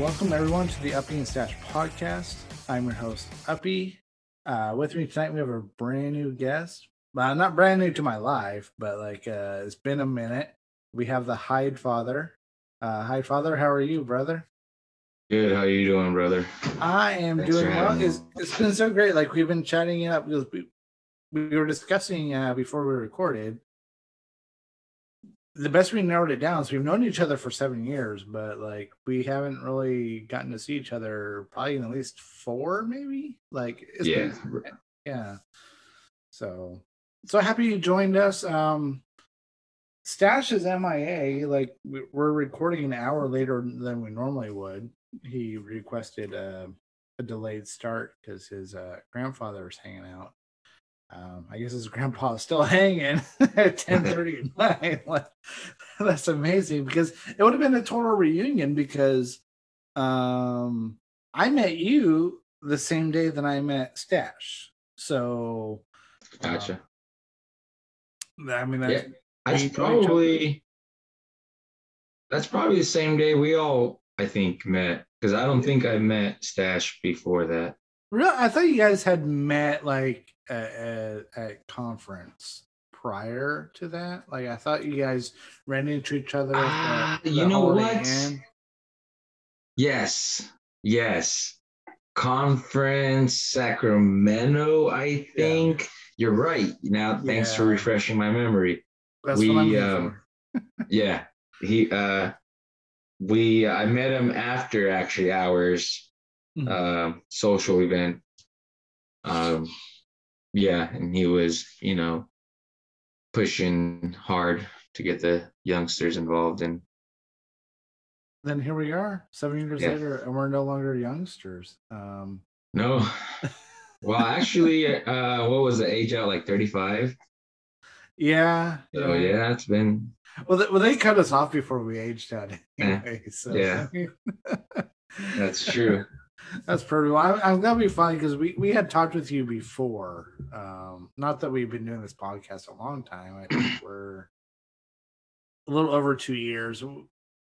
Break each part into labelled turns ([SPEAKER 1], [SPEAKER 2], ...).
[SPEAKER 1] Welcome everyone to the Uppy and Stash podcast. I'm your host, Uppy. Uh, with me tonight, we have a brand new guest. Uh, not brand new to my life, but like uh, it's been a minute. We have the Hyde Father. Uh, Hyde Father, how are you, brother?
[SPEAKER 2] Good. How are you doing, brother?
[SPEAKER 1] I am
[SPEAKER 2] Thanks
[SPEAKER 1] doing well. It's, it's been so great. Like we've been chatting it up because we, we were discussing uh, before we recorded. The best we narrowed it down is we've known each other for seven years, but like we haven't really gotten to see each other probably in at least four, maybe. Like it's
[SPEAKER 2] Yeah.
[SPEAKER 1] been, yeah. So so happy you joined us. Um Stash is MIA. Like we- we're recording an hour later than we normally would. He requested a, a delayed start because his uh, grandfather was hanging out. Um, I guess his grandpa is still hanging at ten thirty at night. Like, That's amazing because it would have been a total reunion because um, I met you the same day that I met Stash. So
[SPEAKER 2] Gotcha.
[SPEAKER 1] I mean, that's,
[SPEAKER 2] Yeah. That's
[SPEAKER 1] we know each other.
[SPEAKER 2] probably that's probably the same day we all I think met because I don't think I met Stash before that.
[SPEAKER 1] Real, I thought you guys had met like at, at, conference prior to that. Like I thought you guys ran into each other. At
[SPEAKER 2] Ah,
[SPEAKER 1] the,
[SPEAKER 2] you
[SPEAKER 1] the
[SPEAKER 2] know what?
[SPEAKER 1] Inn.
[SPEAKER 2] Yes. Yes. Conference Sacramento, I think. You're right. Now thanks for refreshing my memory.
[SPEAKER 1] That's what I'm
[SPEAKER 2] we, um,
[SPEAKER 1] for.
[SPEAKER 2] Yeah. He uh we I met him after actually hours
[SPEAKER 1] Mhm.
[SPEAKER 2] um social event. Um yeah, and he was, you know, pushing hard to get the youngsters involved and
[SPEAKER 1] Then here we are, seven years
[SPEAKER 2] Yeah.
[SPEAKER 1] later, and we're no longer youngsters. Um,
[SPEAKER 2] no. well, actually uh what was the age out like 35?
[SPEAKER 1] yeah,
[SPEAKER 2] Oh yeah, it's been
[SPEAKER 1] Well, they, well, they cut us off before we aged out
[SPEAKER 2] Yeah.
[SPEAKER 1] anyway. So
[SPEAKER 2] Yeah. that's true.
[SPEAKER 1] That's pretty. Well, I'm, gonna be funny because we we had talked with you before. Um, not that we've been doing this podcast a long time. I think we're a little over two years.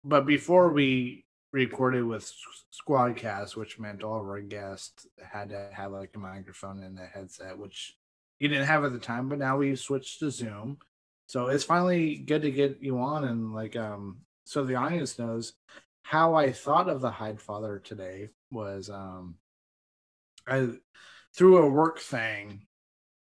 [SPEAKER 1] But before we recorded with Squadcast, which meant all of our guests had to have like a microphone and a headset, which you didn't have at the time. But now we've switched to Zoom, so it's finally good to get you on and like um so the audience knows how I thought of the Hyde Father today was um I through a work thing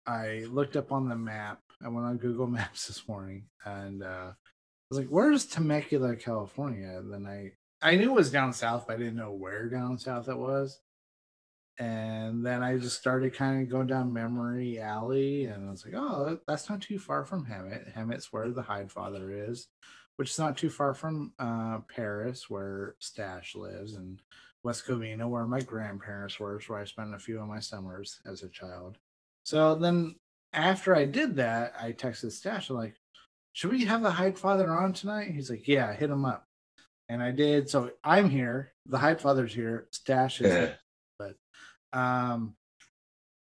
[SPEAKER 1] I looked up on the map. I went on Google Maps this morning and uh I was like, where's Temecula, California? And then I I knew it was down south, but I didn't know where down south it was. And then I just started kind of going down memory alley and I was like, oh, that's not too far from Hemet. Hemet's where the Hyde Father is which is not too far from uh, Perris, where Stash lives, and West Covina, where my grandparents were, where I spent a few of my summers as a child. So then, after I did that, I texted Stash, I'm like, should we have the Hyde Father on tonight? He's like, yeah, hit him up. And I did. So I'm here. The Hyde Father's here. Stash is
[SPEAKER 2] Yeah.
[SPEAKER 1] but um,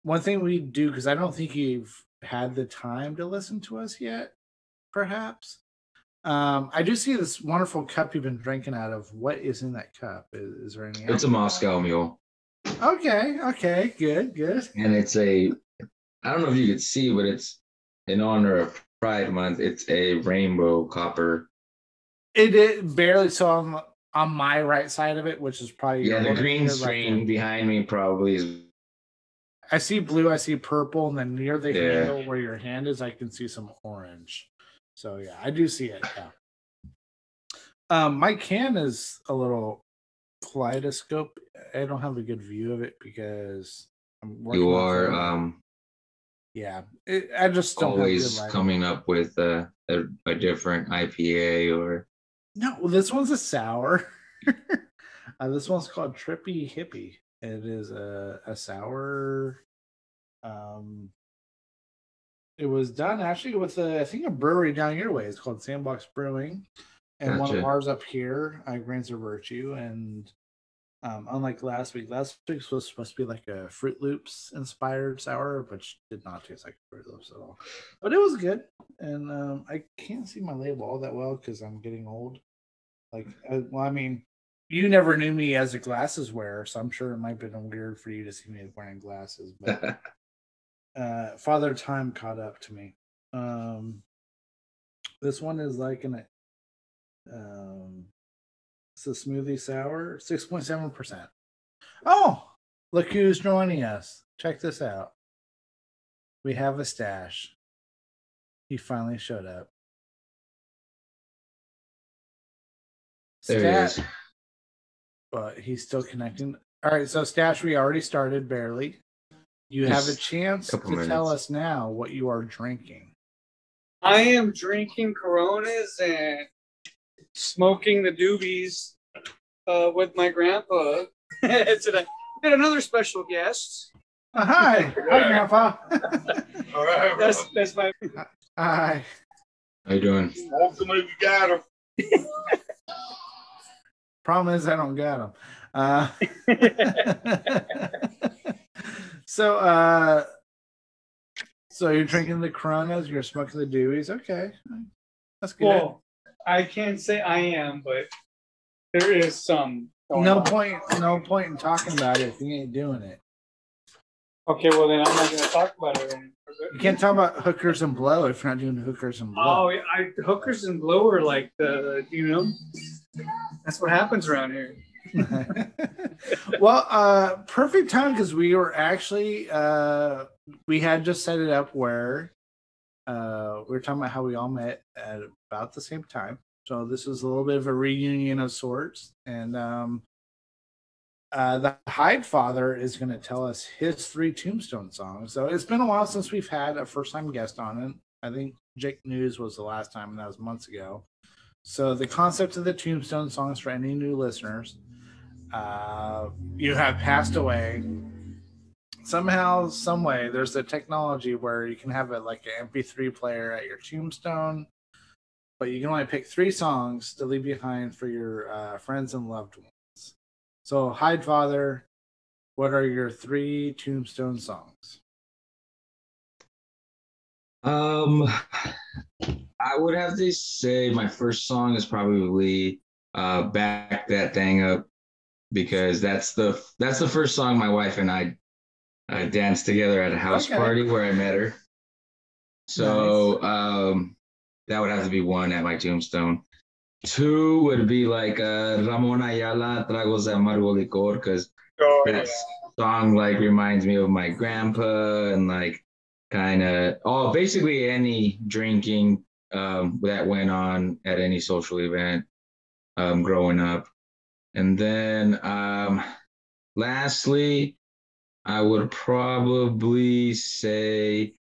[SPEAKER 1] one thing we do because I don't think you've had the time to listen to us yet, perhaps. Um, I do see this wonderful cup you've been drinking out of. What is in that cup? Is, is there any?
[SPEAKER 2] It's a Moscow mule.
[SPEAKER 1] Okay, okay, good, good.
[SPEAKER 2] and it's a I don't know if you could see, but it's in honor of Pride Month. It's a rainbow copper.
[SPEAKER 1] It, it barely so on on my right side of it, which is probably
[SPEAKER 2] Yeah, the green screen
[SPEAKER 1] left.
[SPEAKER 2] behind me probably is
[SPEAKER 1] I see blue, I see purple, and then near the
[SPEAKER 2] Yeah.
[SPEAKER 1] handle where your hand is, I can see some orange. So yeah, I do see it. Yeah. Um, my can is a little kaleidoscope. I don't have a good view of it because I'm working
[SPEAKER 2] you are
[SPEAKER 1] of-
[SPEAKER 2] um
[SPEAKER 1] yeah. It, I just don't have
[SPEAKER 2] always
[SPEAKER 1] good
[SPEAKER 2] coming up with a, a, a different IPA or
[SPEAKER 1] No, this one's a sour. uh, this one's called Trippy Hippie. It is a, a sour. Um, it was done actually with a, I think a brewery down your way. It's called Sandbox Brewing, and one of ours up here, uh, Grains of Virtue. And um, unlike last week, last week's was supposed to be like a Fruit Loops inspired sour, which did not taste like Fruit Loops at all. But it was good, and um, I can't see my label all that well because I'm getting old. Like, uh, well, I mean, you never knew me as a glasses wearer, so I'm sure it might have been weird for you to see me wearing glasses. But uh, Father Time caught up to me. Um, this one is like an um, it's a smoothie sour, six point seven percent. Oh, look who's joining us! Check this out. We have a stash. He finally showed up.
[SPEAKER 2] There he is.
[SPEAKER 1] but he's still connecting. All right, so Stash, we already started barely. You have a
[SPEAKER 2] Just
[SPEAKER 1] chance to
[SPEAKER 2] couple
[SPEAKER 1] tell us now what you are drinking.
[SPEAKER 3] I am drinking Coronas and smoking the doobies uh, with my grandpa today. We And another special guest.
[SPEAKER 1] Uh, hi, hi, Grandpa.
[SPEAKER 4] All right,
[SPEAKER 3] That's that's my.
[SPEAKER 1] hi.
[SPEAKER 2] How you doing?
[SPEAKER 4] ultimately you got him.
[SPEAKER 1] Problem is, I don't got them. Uh, so, uh, so you're drinking the Coronas, you're smoking the Deweys. Okay, that's good.
[SPEAKER 3] well, I can't say I am, but there is some.
[SPEAKER 1] no
[SPEAKER 3] on.
[SPEAKER 1] point, no point in talking about it if you ain't doing it.
[SPEAKER 3] Okay, well then I'm not going to talk about it. Then.
[SPEAKER 1] You can't talk about hookers and blow if you're not doing hookers and
[SPEAKER 3] Oh,
[SPEAKER 1] blow.
[SPEAKER 3] yeah, I, hookers and blow are like the you know. That's what happens around here.
[SPEAKER 1] well, uh, perfect time because we were actually uh, we had just set it up where uh, we were talking about how we all met at about the same time. So this is a little bit of a reunion of sorts, and um, uh, the Hyde Father is going to tell us his three Tombstone songs. So it's been a while since we've had a first time guest on it. I think Jake News was the last time, and that was months ago. So the concept of the Tombstone songs for any new listeners, uh, you have passed away. Somehow, some way, there's a technology where you can have it like an MP3 player at your tombstone, but you can only pick three songs to leave behind for your uh, friends and loved ones. So, Hyde Father, what are your three tombstone songs?
[SPEAKER 2] Um, I would have to say my first song is probably uh "Back That Thing Up" because that's the that's the first song my wife and I uh, danced together at a house
[SPEAKER 1] Okay.
[SPEAKER 2] party where I met her. So um, that would have to be one at my tombstone. Two would be like uh, Ramón Ayala Tragos de Amargo Licor because
[SPEAKER 3] Oh,
[SPEAKER 2] that song like reminds me of my grandpa and like kind of oh basically any drinking um that went on at any social event um growing up and then um lastly i would probably say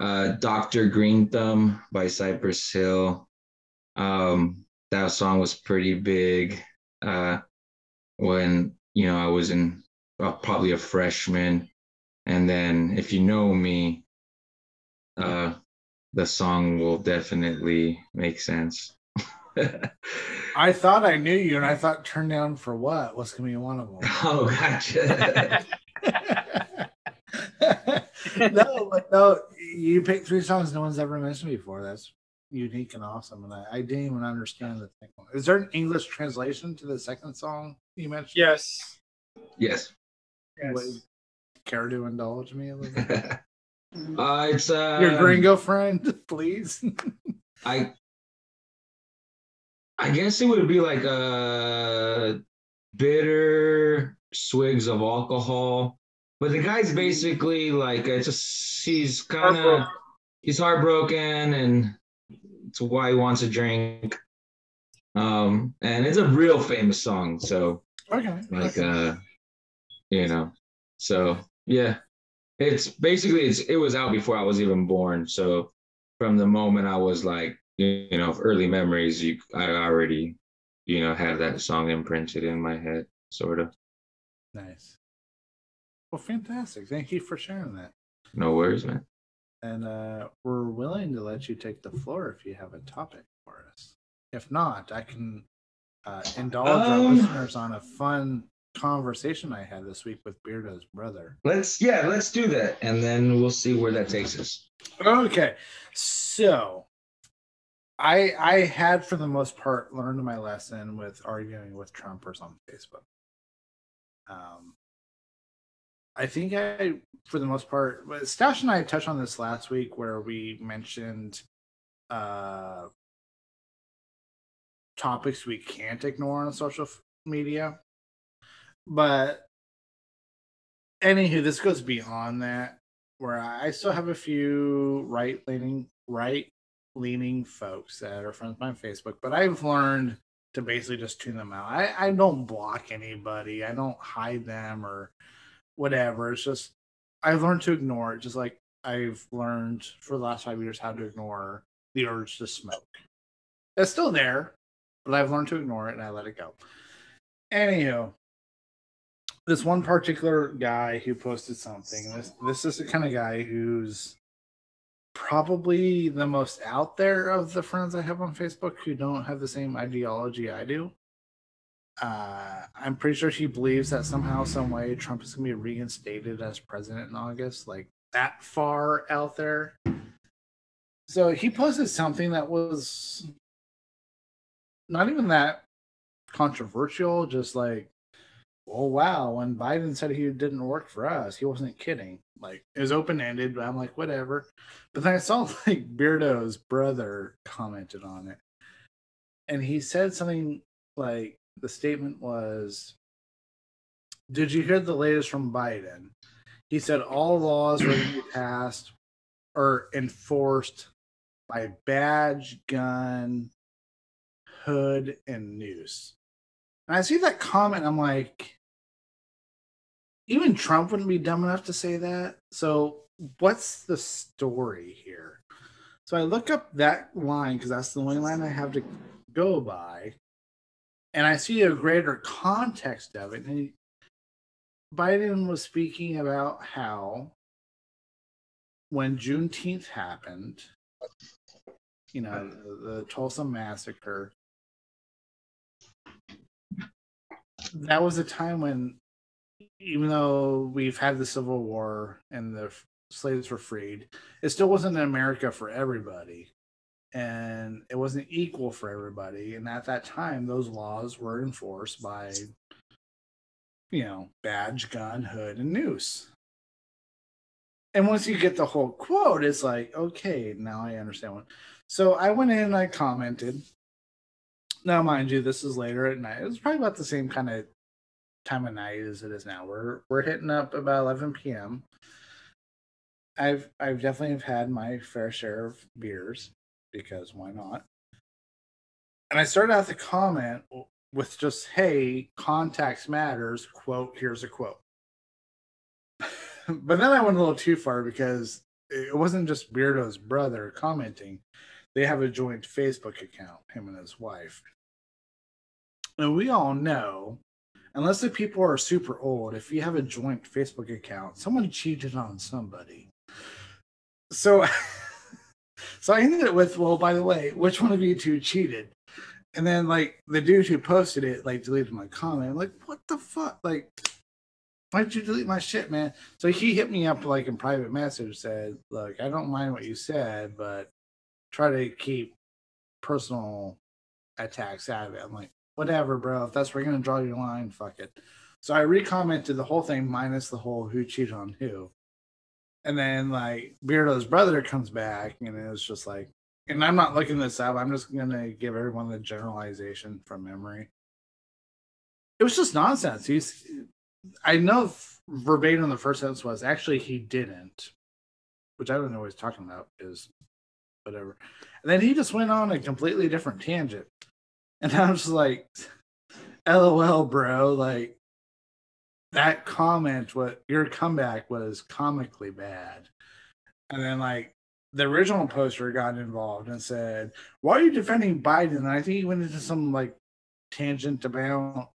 [SPEAKER 2] uh dr green thumb by cypress hill um that song was pretty big uh when you know I was in uh, probably a freshman, and then if you know me, uh, the song will definitely make sense.
[SPEAKER 1] I thought I knew you, and I thought "Turn Down for What" was going to be one of them.
[SPEAKER 2] oh, gotcha.
[SPEAKER 1] no, but no, you picked three songs no one's ever mentioned before. That's unique and awesome, and I, I didn't even understand the thing. Is there an English translation to the second song you mentioned?
[SPEAKER 3] Yes.
[SPEAKER 2] yes.
[SPEAKER 1] Would
[SPEAKER 3] Yes.
[SPEAKER 1] care to indulge me a little bit?
[SPEAKER 2] uh, it's uh,
[SPEAKER 1] Your gringo friend, please.
[SPEAKER 2] I I guess it would be like uh bitter swigs of alcohol. But the guy's basically like it's just he's kind of he's heartbroken and it's why he wants a drink. Um and it's a real famous song, so
[SPEAKER 1] okay.
[SPEAKER 2] like
[SPEAKER 1] okay.
[SPEAKER 2] uh you know. So yeah. It's basically it's it was out before I was even born. So from the moment I was like, you know, early memories, you I already, you know, had that song imprinted in my head, sort of.
[SPEAKER 1] nice. Well, fantastic. Thank you for sharing that.
[SPEAKER 2] No worries, man.
[SPEAKER 1] And uh, we're willing to let you take the floor if you have a topic for us. If not, I can uh, indulge our
[SPEAKER 2] Um,
[SPEAKER 1] listeners on a fun conversation I had this week with Beardo's brother.
[SPEAKER 2] Let's yeah, let's do that, and then we'll see where that takes us.
[SPEAKER 1] Okay, so I I had for the most part learned my lesson with arguing with Trumpers on Facebook. Um, I think I, for the most part, Stash and I touched on this last week where we mentioned uh, topics we can't ignore on social media. But anywho, this goes beyond that, where I still have a few right leaning right leaning folks that are friends on Facebook, but I've learned to basically just tune them out. I, I don't block anybody, I don't hide them or whatever. It's just I've learned to ignore it, just like I've learned for the last five years how to ignore the urge to smoke. It's still there, but I've learned to ignore it and I let it go. Anyhow, this one particular guy who posted something. This this is the kind of guy who's probably the most out there of the friends I have on Facebook who don't have the same ideology I do. Uh, I'm pretty sure she believes that somehow, some way, Trump is going to be reinstated as president in August. Like that far out there. So he posted something that was not even that controversial, just like, oh wow, when Biden said he didn't work for us, he wasn't kidding. Like it was open ended, but I'm like, whatever. But then I saw like Beardo's brother commented on it. And he said something like the statement was Did you hear the latest from Biden? He said all laws were to be passed or enforced by badge, gun, hood, and noose. And I see that comment, I'm like, even Trump wouldn't be dumb enough to say that. So, what's the story here? So, I look up that line because that's the only line I have to go by. And I see a greater context of it. And he, Biden was speaking about how when Juneteenth happened, you know, the, the Tulsa massacre, that was a time when even though we've had the Civil War and the slaves were freed, it still wasn't an America for everybody. And it wasn't equal for everybody. And at that time, those laws were enforced by, you know, badge, gun, hood, and noose. And once you get the whole quote, it's like, okay, now I understand what. So I went in and I commented. Now, mind you, this is later at night. It's probably about the same kind of time of night as it is now. We're we're hitting up about 11 p.m. I've I've definitely had my fair share of beers because why not? And I started out the comment with just "Hey, context matters." Quote: Here's a quote. but then I went a little too far because it wasn't just Beardo's brother commenting. They have a joint Facebook account, him and his wife. And we all know unless the people are super old, if you have a joint Facebook account, someone cheated on somebody. So, so I ended it with, well, by the way, which one of you two cheated? And then like the dude who posted it like deleted my comment. I'm like, what the fuck? Like, why'd you delete my shit, man? So he hit me up like in private message, said, look, I don't mind what you said, but try to keep personal attacks out of it. I'm like, whatever, bro. If that's where you're gonna draw your line, fuck it. So I recommented the whole thing minus the whole who cheated on who. And then like Beardo's brother comes back and it was just like and I'm not looking this up, I'm just gonna give everyone the generalization from memory. It was just nonsense. He's I know verbatim the first sentence was actually he didn't, which I don't know what he's talking about, is whatever. And then he just went on a completely different tangent. And I was like, LOL, bro. Like that comment, what your comeback was comically bad. And then like the original poster got involved and said, Why are you defending Biden? And I think he went into some like tangent about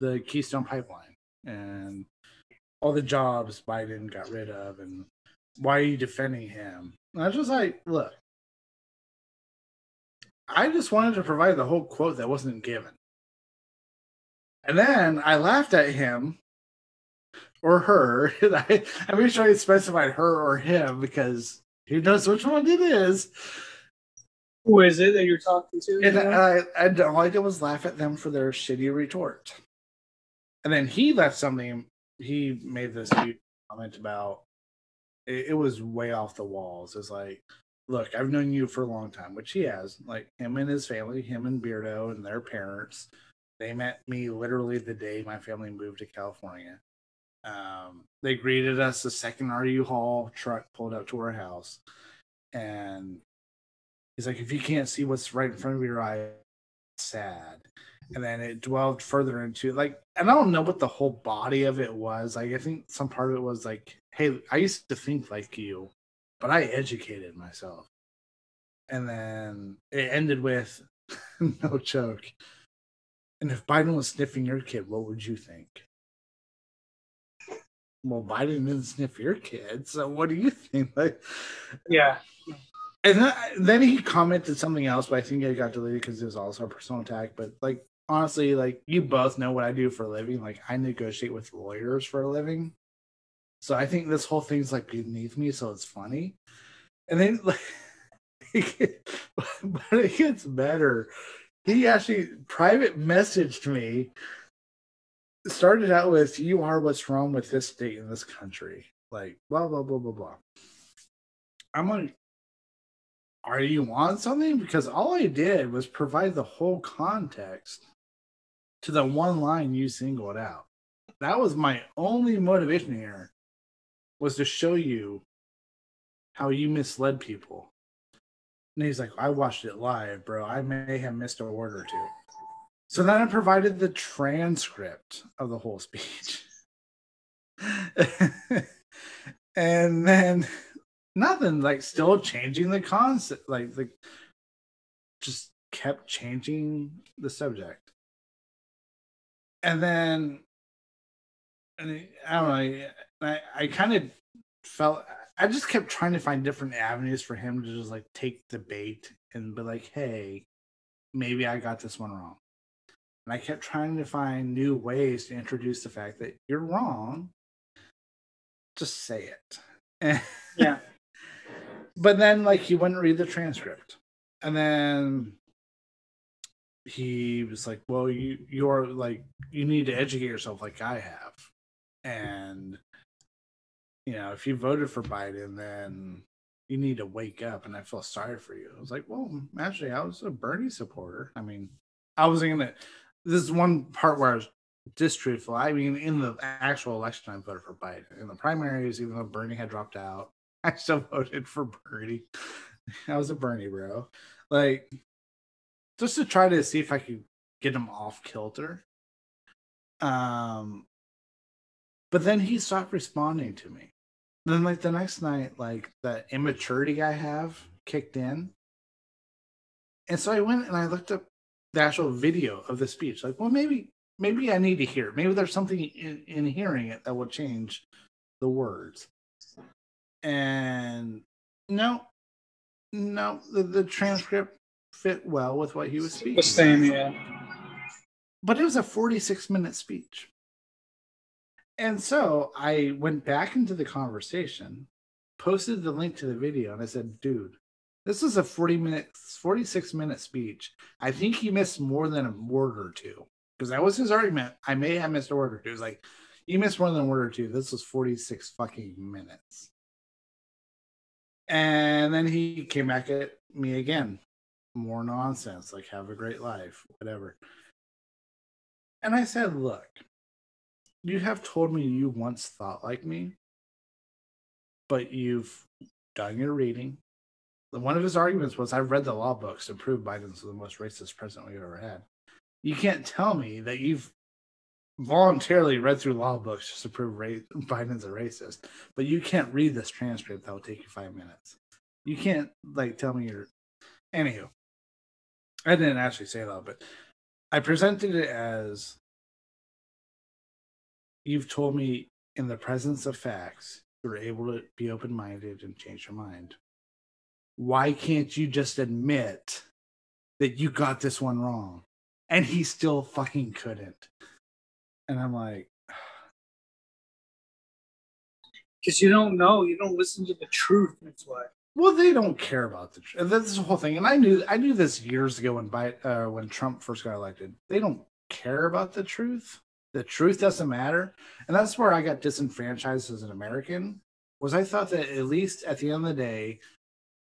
[SPEAKER 1] the Keystone pipeline and all the jobs Biden got rid of and why are you defending him? And I was just like, look, I just wanted to provide the whole quote that wasn't given. And then I laughed at him or her. I, I made sure I specified her or him because who knows which one it is.
[SPEAKER 3] Who is it that you're talking to?
[SPEAKER 1] And I, I all I did was laugh at them for their shitty retort. And then he left something. He made this huge comment about it, it was way off the walls. It's like, look, I've known you for a long time, which he has. Like him and his family, him and Beardo and their parents. They met me literally the day my family moved to California. Um, they greeted us. The second our U-Haul truck pulled up to our house, and he's like, "If you can't see what's right in front of your eye, sad." And then it dwelled further into like, and I don't know what the whole body of it was. Like, I think some part of it was like, "Hey, I used to think like you, but I educated myself." And then it ended with, "No joke." And if Biden was sniffing your kid, what would you think? Well, Biden didn't sniff your kid, so what do you think? Like,
[SPEAKER 3] yeah.
[SPEAKER 1] and then, then he commented something else, but I think it got deleted because it was also a personal attack. But like, honestly, like you both know what I do for a living. Like, I negotiate with lawyers for a living, so I think this whole thing's like beneath me, so it's funny. And then, like, but it gets better. He actually private messaged me started out with you are what's wrong with this state in this country. Like blah blah blah blah blah. I'm like are you on something? Because all i did was provide the whole context to the one line you singled out. That was my only motivation here was to show you how you misled people and he's like, I watched it live, bro. I may have missed a word or two. So then I provided the transcript of the whole speech. and then nothing, like still changing the concept, like the just kept changing the subject. And then and I don't know, I, I kind of felt I just kept trying to find different avenues for him to just like take the bait and be like, hey, maybe I got this one wrong. And I kept trying to find new ways to introduce the fact that you're wrong. Just say it.
[SPEAKER 3] Yeah.
[SPEAKER 1] but then like he wouldn't read the transcript. And then he was like, Well, you you're like you need to educate yourself like I have. And you know, if you voted for Biden, then you need to wake up. And I feel sorry for you. I was like, well, actually, I was a Bernie supporter. I mean, I was in it. This is one part where I was distruthful. I mean, in the actual election, I voted for Biden. In the primaries, even though Bernie had dropped out, I still voted for Bernie. I was a Bernie bro. Like, just to try to see if I could get him off kilter. Um, but then he stopped responding to me then like the next night like the immaturity i have kicked in. And so i went and i looked up the actual video of the speech like well maybe maybe i need to hear maybe there's something in, in hearing it that will change the words. And no no the, the transcript fit well with what he was speaking
[SPEAKER 3] The same, yeah.
[SPEAKER 1] but it was a 46 minute speech and so I went back into the conversation, posted the link to the video, and I said, dude, this is a 40 minute, 46 minute speech. I think he missed more than a word or two. Because that was his argument. I may have missed a word or two. It was like, you missed more than a word or two. This was 46 fucking minutes. And then he came back at me again. More nonsense, like have a great life, whatever. And I said, look, you have told me you once thought like me, but you've done your reading. One of his arguments was, I've read the law books to prove Biden's the most racist president we've ever had. You can't tell me that you've voluntarily read through law books just to prove Biden's a racist, but you can't read this transcript that will take you five minutes. You can't like tell me you're. Anywho, I didn't actually say that, but I presented it as you've told me in the presence of facts you're able to be open minded and change your mind. Why can't you just admit that you got this one wrong? And he still fucking couldn't. And I'm like,
[SPEAKER 3] Because you don't know. You don't listen to the truth. That's why.
[SPEAKER 1] Well, they don't care about the. tr- That's the whole thing, and I knew I knew this years ago when uh, when Trump first got elected. They don't care about the truth. The truth doesn't matter, and that's where I got disenfranchised as an American. Was I thought that at least at the end of the day,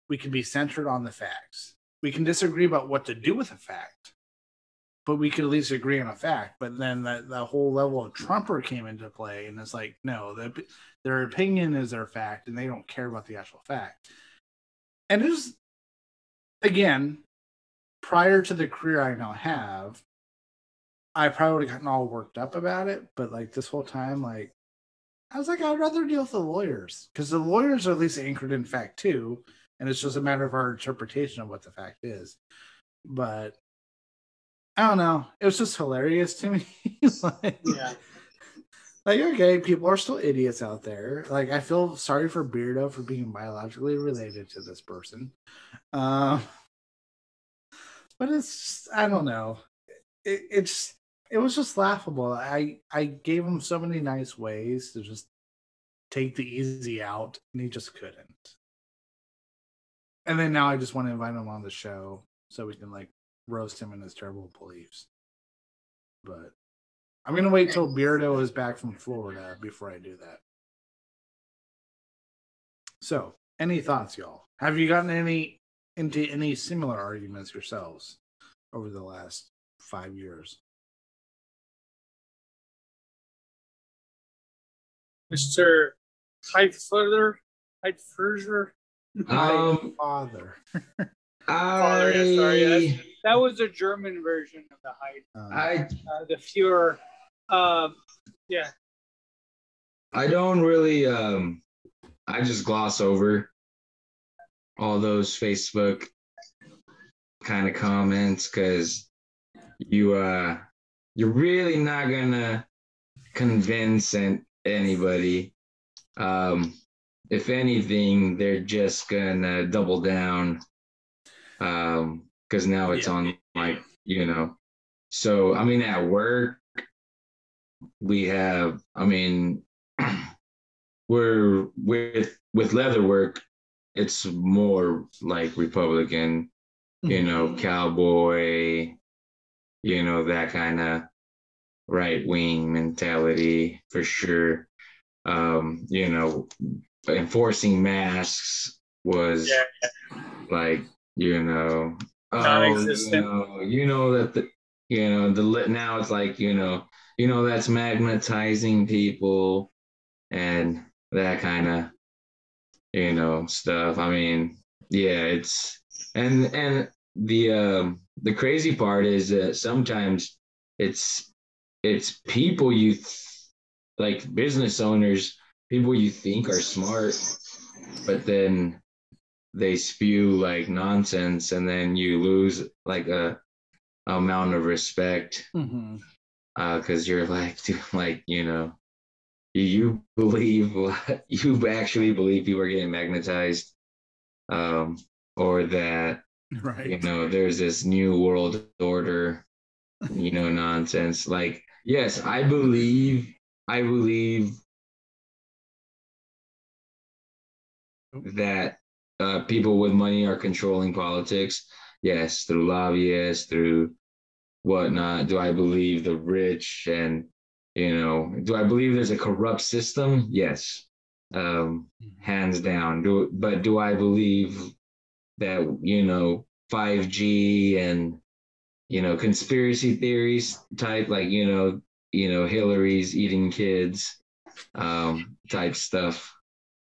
[SPEAKER 1] we can be centered on the facts. We can disagree about what to do with a fact, but we could at least agree on a fact. But then that the whole level of Trumper came into play, and it's like, no, the, their opinion is their fact, and they don't care about the actual fact. And it was, again, prior to the career I now have, I probably would have gotten all worked up about it. But like this whole time, like I was like, I'd rather deal with the lawyers because the lawyers are at least anchored in fact too, and it's just a matter of our interpretation of what the fact is. But I don't know. It was just hilarious to me. like,
[SPEAKER 3] Yeah.
[SPEAKER 1] like okay, people are still idiots out there. Like I feel sorry for Beardo for being biologically related to this person. Um, but it's just, I don't know. It, it's it was just laughable. I I gave him so many nice ways to just take the easy out, and he just couldn't. And then now I just want to invite him on the show so we can like roast him and his terrible beliefs. But I'm gonna wait till Beardo is back from Florida before I do that. So, any thoughts, y'all? Have you gotten any into any similar arguments yourselves over the last five years?
[SPEAKER 3] Mr. Heidfurther, Heidfurger.
[SPEAKER 2] Um,
[SPEAKER 1] Father.
[SPEAKER 3] Father, yeah, sorry,
[SPEAKER 2] I,
[SPEAKER 3] that's- That was a German version of the Heid.
[SPEAKER 1] Um,
[SPEAKER 2] I
[SPEAKER 3] Uh, the Fuhrer. Um, yeah.
[SPEAKER 2] I don't really um I just gloss over all those Facebook kind of comments because you uh you're really not gonna convince an, anybody. Um if anything, they're just gonna double down. Um because now it's
[SPEAKER 1] Yeah.
[SPEAKER 2] on like, you know. So I mean at work we have I mean we're with with leatherwork it's more like republican you know cowboy you know that kind of right wing mentality for sure. Um you know enforcing masks was
[SPEAKER 3] Yeah.
[SPEAKER 2] like you know oh, you know, you know that the you know the lit now it's like you know you know that's magnetizing people and that kind of you know stuff. I mean yeah it's and and the um the crazy part is that sometimes it's it's people you th- like business owners people you think are smart but then they spew like nonsense and then you lose like a amount of respect because you're like, dude, like you know, you, you believe you actually believe people are getting magnetized, um, or that
[SPEAKER 1] Right.
[SPEAKER 2] you know there's this new world order, you know, nonsense. Like, yes, I believe, I believe that uh, people with money are controlling politics. Yes, through lobbyists, through whatnot. Do I believe the rich and you know? Do I believe there's a corrupt system? Yes, um, hands down. Do but do I believe that you know 5G and you know conspiracy theories type like you know you know Hillary's eating kids um type stuff.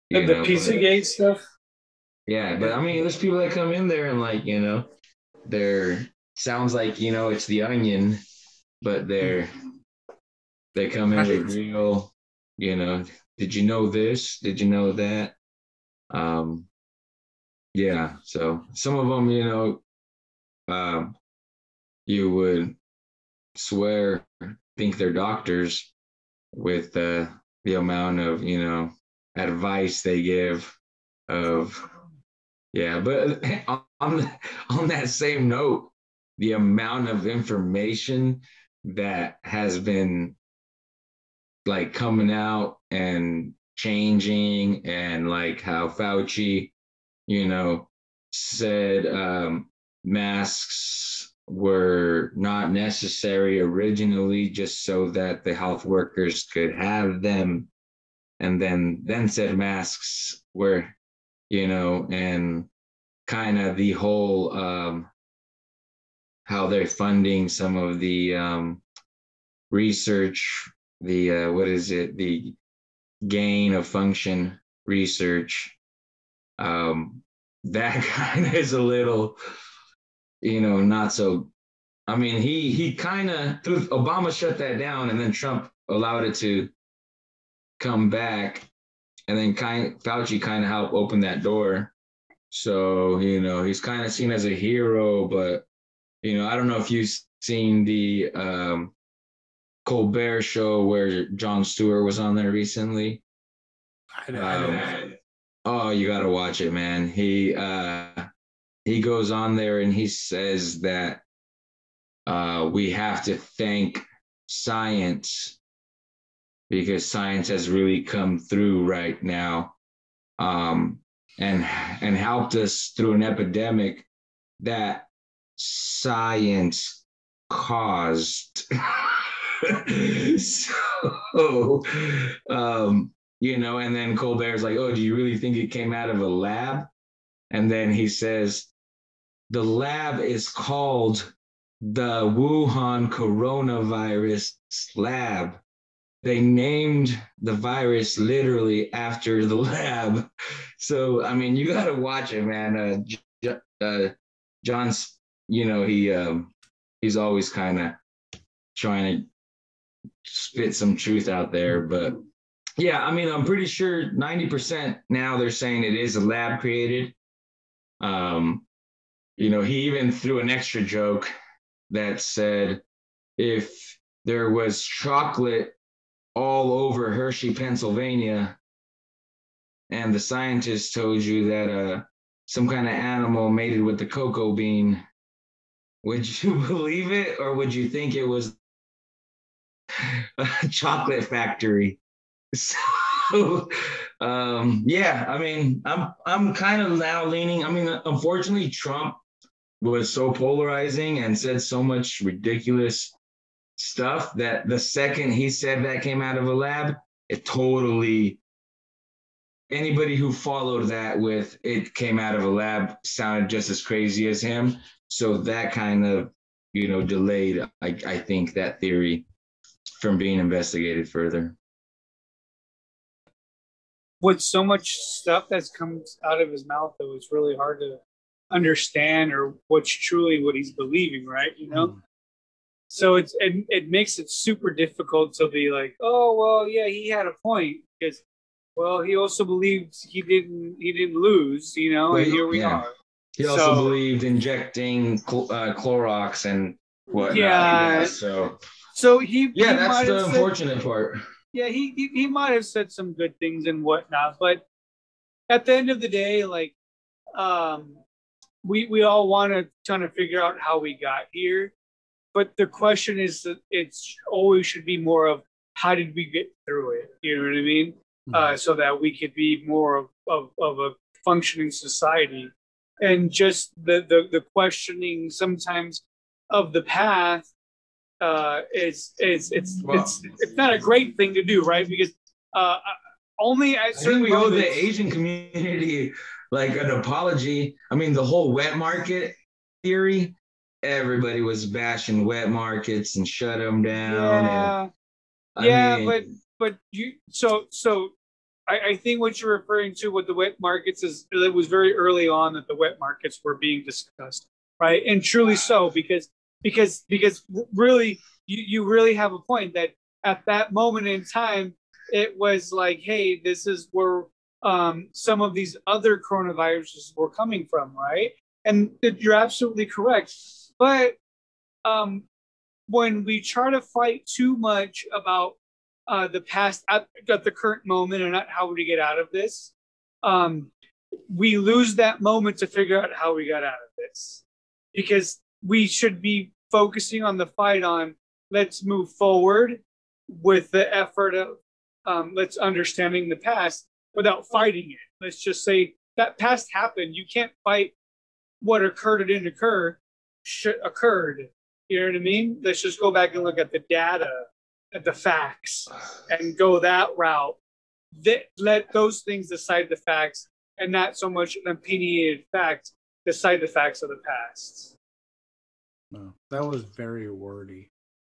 [SPEAKER 2] you
[SPEAKER 3] the
[SPEAKER 2] know,
[SPEAKER 3] Pizzagate stuff.
[SPEAKER 2] yeah, but I mean, there's people that come in there and like, you know, they're sounds like you know it's the onion, but they're they come in with real, you know, did you know this? Did you know that? Um, yeah. So some of them, you know, um, you would swear think they're doctors with uh, the amount of you know advice they give of yeah but on on that same note the amount of information that has been like coming out and changing and like how Fauci you know, said um, masks were not necessary originally just so that the health workers could have them. And then then said masks were you know and kind of the whole um how they're funding some of the um research the uh what is it? The gain of function research. Um that kind of is a little you know, not so. I mean, he he kind of through Obama shut that down, and then Trump allowed it to come back, and then kind Fauci kind of helped open that door. So you know, he's kind of seen as a hero, but you know, I don't know if you've seen the um, Colbert show where Jon Stewart was on there recently.
[SPEAKER 1] I, I
[SPEAKER 2] Um, oh, you got to watch it, man. He uh, he goes on there and he says that uh, we have to thank science because science has really come through right now um, and and helped us through an epidemic that science caused. so, um, you know, and then Colbert's like, "Oh, do you really think it came out of a lab?" And then he says, the lab is called the Wuhan coronavirus lab. They named the virus literally after the lab. So, I mean, you got to watch it, man. Uh, uh, John's, you know, he um, he's always kind of trying to spit some truth out there. But yeah, I mean, I'm pretty sure 90% now they're saying it is a lab created. Um, you know, he even threw an extra joke that said if there was chocolate all over Hershey, Pennsylvania, and the scientists told you that uh, some kind of animal mated with the cocoa bean, would you believe it or would you think it was a chocolate factory? So, um, yeah, I mean, I'm I'm kind of now leaning. I mean, unfortunately, Trump was so polarizing and said so much ridiculous stuff that the second he said that came out of a lab, it totally anybody who followed that with it came out of a lab sounded just as crazy as him. So that kind of, you know, delayed, I, I think, that theory from being investigated further.
[SPEAKER 3] With so much stuff that's comes out of his mouth, though, it's really hard to understand or what's truly what he's believing, right? You know. Mm. So it's it, it makes it super difficult to be like, oh well, yeah, he had a point because, well, he also believes he didn't he didn't lose, you know, well, and here we yeah. are.
[SPEAKER 2] He also so, believed injecting cl- uh, Clorox and whatnot. Yeah. So.
[SPEAKER 3] So he.
[SPEAKER 2] Yeah,
[SPEAKER 3] he
[SPEAKER 2] that's the unfortunate part.
[SPEAKER 3] Yeah, he, he he might have said some good things and whatnot, but at the end of the day, like, um, we we all want to try to figure out how we got here. But the question is that it's always should be more of how did we get through it? You know what i mean? Mm-hmm. uh, so that we could be more of, of, of a functioning society. And just the, the the questioning sometimes of the path uh is it's it's well, it's it's not a great thing to do right? Because uh only at
[SPEAKER 2] certain I think we owe the asian community like an apology. I mean, the whole wet market theory, everybody was bashing wet markets and shut them down.
[SPEAKER 3] Yeah, and, yeah, mean, but but you so so I, I, think what you're referring to with the wet markets is it was very early on that the wet markets were being discussed, right? And truly so because because because really you, you really have a point that at that moment in time it was like hey this is where um, some of these other coronaviruses were coming from, right? And you're absolutely correct. But um, when we try to fight too much about uh, the past at, at, the current moment and not how we get out of this, um, we lose that moment to figure out how we got out of this. Because we should be focusing on the fight on let's move forward with the effort of um, let's understanding the past without fighting it. Let's just say that past happened. You can't fight what occurred or didn't occur. Should occurred. You know what I mean? Let's just go back and look at the data, at the facts, and go that route. That let those things decide the facts, and not so much an opinionated fact decide the facts of the past.
[SPEAKER 1] No, that was very wordy.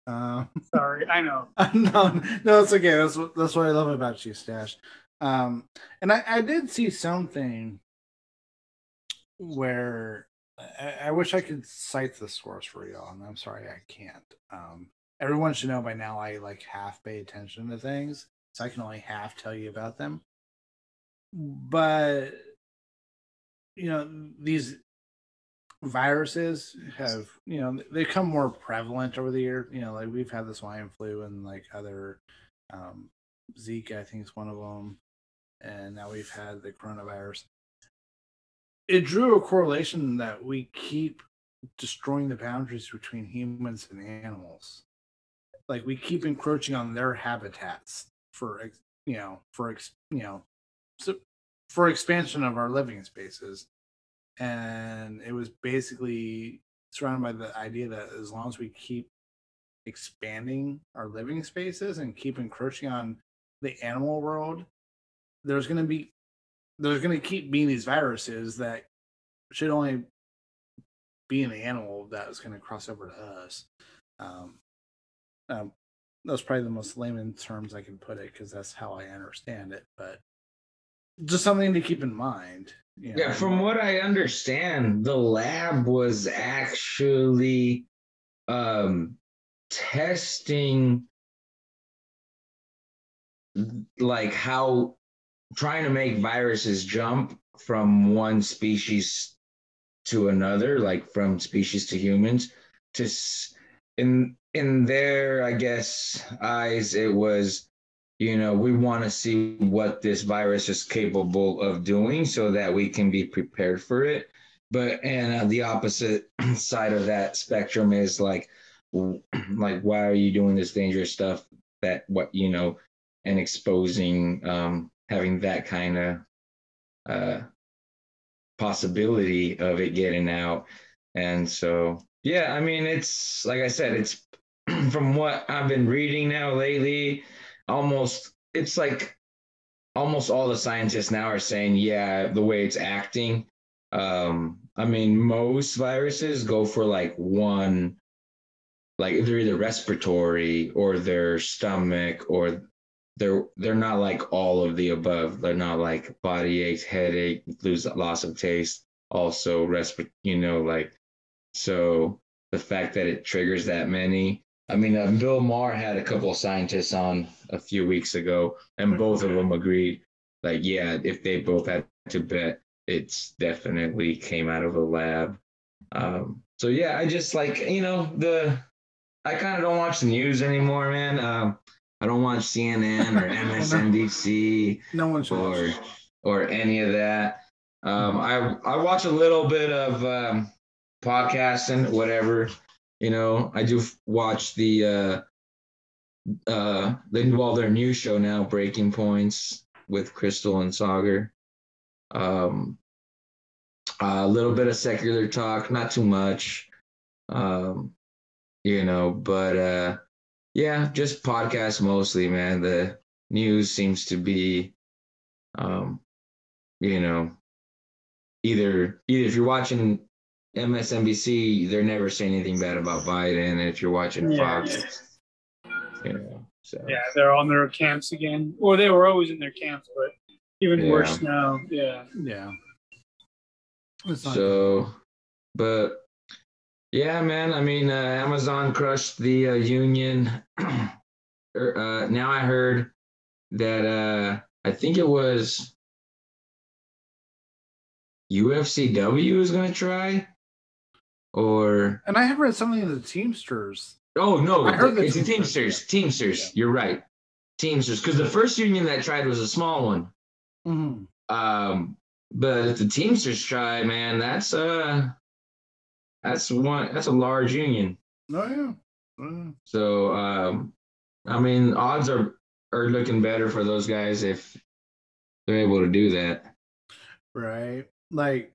[SPEAKER 1] Uh,
[SPEAKER 3] Sorry, I know.
[SPEAKER 1] no, no, it's okay. That's that's what I love about you, Stash. Um, and I, I did see something where I, I, wish I could cite the source for y'all, and I'm sorry I can't. Um, everyone should know by now I like half pay attention to things, so I can only half tell you about them. But you know, these viruses have you know they come more prevalent over the year you know like we've had the swine flu and like other um zika i think is one of them and now we've had the coronavirus. It drew a correlation that we keep destroying the boundaries between humans and animals. Like we keep encroaching on their habitats for you know for you know so for expansion of our living spaces. And it was basically surrounded by the idea that as long as we keep expanding our living spaces and keep encroaching on the animal world there's going to be there's going to keep being these viruses that should only be an animal that is going to cross over to us. Um, um that's probably the most layman terms i can put it because that's how i understand it but just something to keep in mind
[SPEAKER 2] you know, yeah, from what I understand, the lab was actually um, testing like how trying to make viruses jump from one species to another like from species to humans to in in their i guess eyes it was you know, we want to see what this virus is capable of doing so that we can be prepared for it. But and uh, the opposite side of that spectrum is like, like why are you doing this dangerous stuff? That what you know, and exposing, um, having that kind of uh, possibility of it getting out. And so, yeah, I mean, it's like I said, it's from what I've been reading now lately almost it's like almost all the scientists now are saying, yeah, the way it's acting. Um, I mean, most viruses go for like one, like they're either respiratory or their stomach or they're they're not like all of the above. They're not like body aches, headache, lose loss of taste, also respir, you know, like so the fact that it triggers that many I mean, uh, Bill Maher had a couple of scientists on a few weeks ago, and both of them agreed, like, yeah, if they both had to bet, it's definitely came out of a lab. Um, so yeah, I just like you know the I kind of don't watch the news anymore, man. Um, I don't watch CNN or MSNBC,
[SPEAKER 1] no one
[SPEAKER 2] or or any of that. Um, I I watch a little bit of um, podcasting, whatever. You know, I do watch the uh uh they well their new show now, Breaking Points with Krystal and Saagar. Um a little bit of secular talk, not too much. Um, you know, but uh yeah, just podcasts mostly, man. The news seems to be um, you know, either either if you're watching MSNBC, they're never saying anything bad about Biden. And if you're watching yeah, Fox, yeah. you know, so
[SPEAKER 3] yeah, they're on their camps again, or they were always in their camps, but even yeah. worse now. Yeah,
[SPEAKER 1] yeah.
[SPEAKER 2] So, but yeah, man. I mean, uh, Amazon crushed the uh, union. Er, uh, now I heard that uh, I think it was UFCW is going to try or
[SPEAKER 1] and I have read something of the Teamsters.
[SPEAKER 2] Oh no, I heard it's the Teamsters. Teamsters, yeah. you're right. Teamsters, because the first union that tried was a small one.
[SPEAKER 1] Mm-hmm.
[SPEAKER 2] Um, but if the Teamsters try, man, that's uh that's one that's a large union.
[SPEAKER 1] Oh yeah. Mm.
[SPEAKER 2] So um, I mean, odds are are looking better for those guys if they're able to do that.
[SPEAKER 1] Right. Like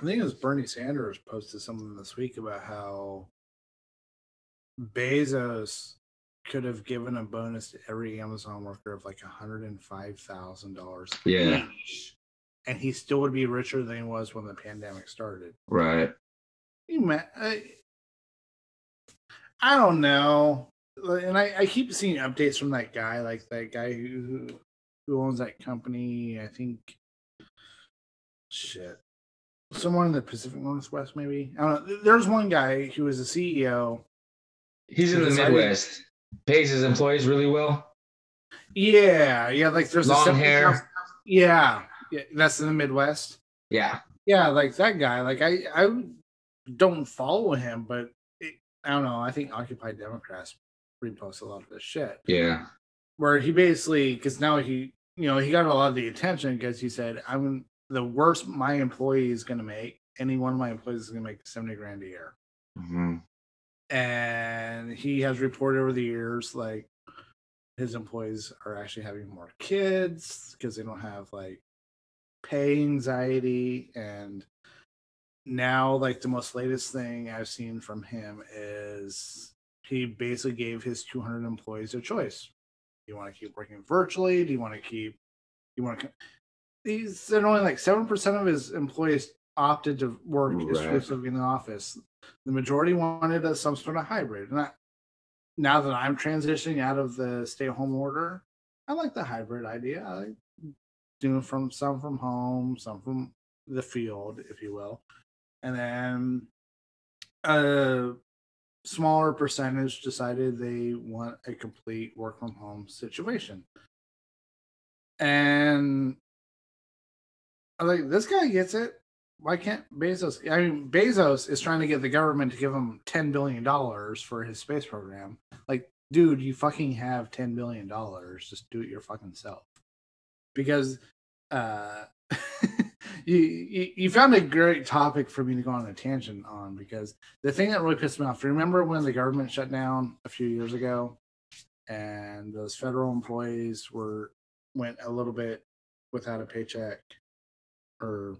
[SPEAKER 1] I think it was Bernie Sanders posted something this week about how Bezos could have given a bonus to every Amazon worker of like $105,000
[SPEAKER 2] Yeah.
[SPEAKER 1] each, and he still would be richer than he was when the pandemic started.
[SPEAKER 2] Right.
[SPEAKER 1] You ma- I, I don't know. And I, I keep seeing updates from that guy, like that guy who who owns that company. I think shit. Someone in the Pacific Northwest, maybe. I don't know. There's one guy who is a CEO.
[SPEAKER 2] He's in the Midwest. Pays his employees really well.
[SPEAKER 1] Yeah, yeah, like there's a
[SPEAKER 2] Long
[SPEAKER 1] separate
[SPEAKER 2] hair.
[SPEAKER 1] house- Yeah, yeah, that's in the Midwest.
[SPEAKER 2] Yeah.
[SPEAKER 1] Yeah, like that guy. Like I, I don't follow him, but it, I don't know. I think Occupy Democrats repost a lot of this shit
[SPEAKER 2] Yeah.
[SPEAKER 1] where he basically because now he, you know, he got a lot of the attention because he said, "I'm the worst my employee is going to make. Any one of my employees is going to make seventy grand a year."
[SPEAKER 2] hmm
[SPEAKER 1] and he has reported over the years like his employees are actually having more kids because they don't have like pay anxiety and now like the most latest thing i've seen from him is he basically gave his 200 employees a choice do you want to keep working virtually do you want to keep you want to he said only like 7% of his employees opted to work mm,
[SPEAKER 2] Right.
[SPEAKER 1] exclusively in the office the majority wanted a, some sort of hybrid. And I, now that I'm transitioning out of the stay at home order, I like the hybrid idea. I like doing from some from home, some from the field, if you will. And then a smaller percentage decided they want a complete work from home situation. And I'm like this guy gets it why can't Bezos? I mean, Bezos is trying to get the government to give him ten billion dollars for his space program. Like, dude, you fucking have ten billion dollars. Just do it your fucking self. Because uh, you, you you found a great topic for me to go on a tangent on. Because the thing that really pissed me off. Remember when the government shut down a few years ago, and those federal employees were went a little bit without a paycheck, or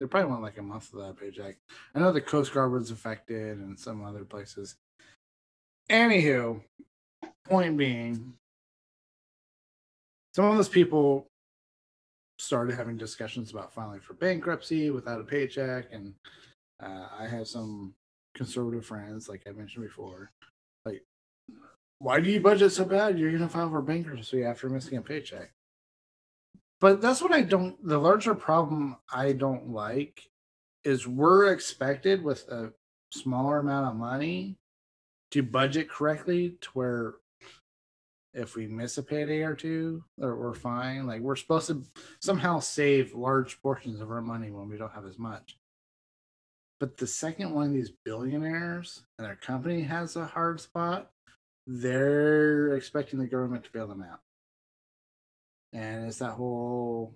[SPEAKER 1] they probably went like a month without a paycheck. I know the Coast Guard was affected and some other places. Anywho, point being, some of those people started having discussions about filing for bankruptcy without a paycheck. And uh, I have some conservative friends, like I mentioned before, like, why do you budget so bad? You're going to file for bankruptcy after missing a paycheck but that's what I don't. The larger problem I don't like is we're expected with a smaller amount of money to budget correctly to where if we miss a payday or two, we're fine. Like we're supposed to somehow save large portions of our money when we don't have as much. But the second one of these billionaires and their company has a hard spot, they're expecting the government to bail them out and it's that whole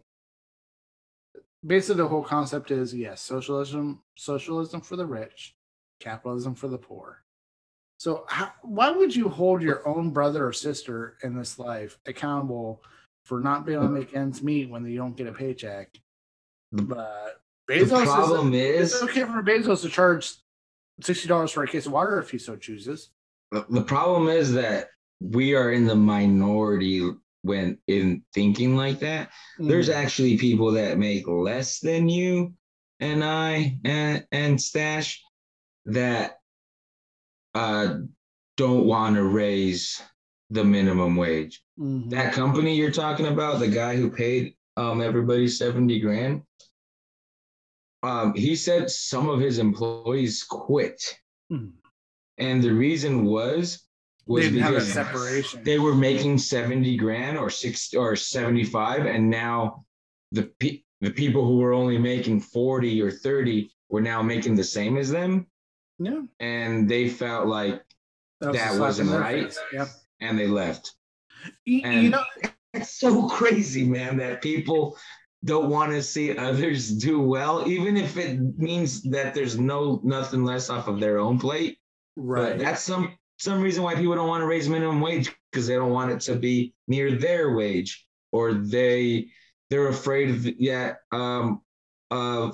[SPEAKER 1] basically the whole concept is yes socialism socialism for the rich capitalism for the poor so how, why would you hold your own brother or sister in this life accountable for not being able to make ends meet when they don't get a paycheck but bezos
[SPEAKER 2] the problem
[SPEAKER 1] is,
[SPEAKER 2] is,
[SPEAKER 1] it's okay for bezos to charge $60 for a case of water if he so chooses
[SPEAKER 2] the problem is that we are in the minority when in thinking like that. There's
[SPEAKER 1] Mm.
[SPEAKER 2] actually people that make less than you and I and and Stash that uh don't want to raise the minimum wage.
[SPEAKER 1] Mhm.
[SPEAKER 2] That company you're talking about, the guy who paid um everybody 70 grand, um, he said some of his employees quit.
[SPEAKER 1] Mhm.
[SPEAKER 2] And the reason was was
[SPEAKER 1] they didn't have a
[SPEAKER 2] because
[SPEAKER 1] separation
[SPEAKER 2] they were making 70 grand or six or 75 and now the pe- the people who were only making 40 or 30 were now making the same as them
[SPEAKER 1] yeah
[SPEAKER 2] and they felt like
[SPEAKER 1] was
[SPEAKER 2] That wasn't right.
[SPEAKER 1] face. Yep.
[SPEAKER 2] and they left
[SPEAKER 1] You, you know,
[SPEAKER 2] it's so crazy man that people don't want to see others do well even if it means that there's no nothing less off of their own plate
[SPEAKER 1] right?
[SPEAKER 2] But that's some some reason why people don't want to raise minimum wage because they don't want it to be near their wage or they they're afraid of yeah um uh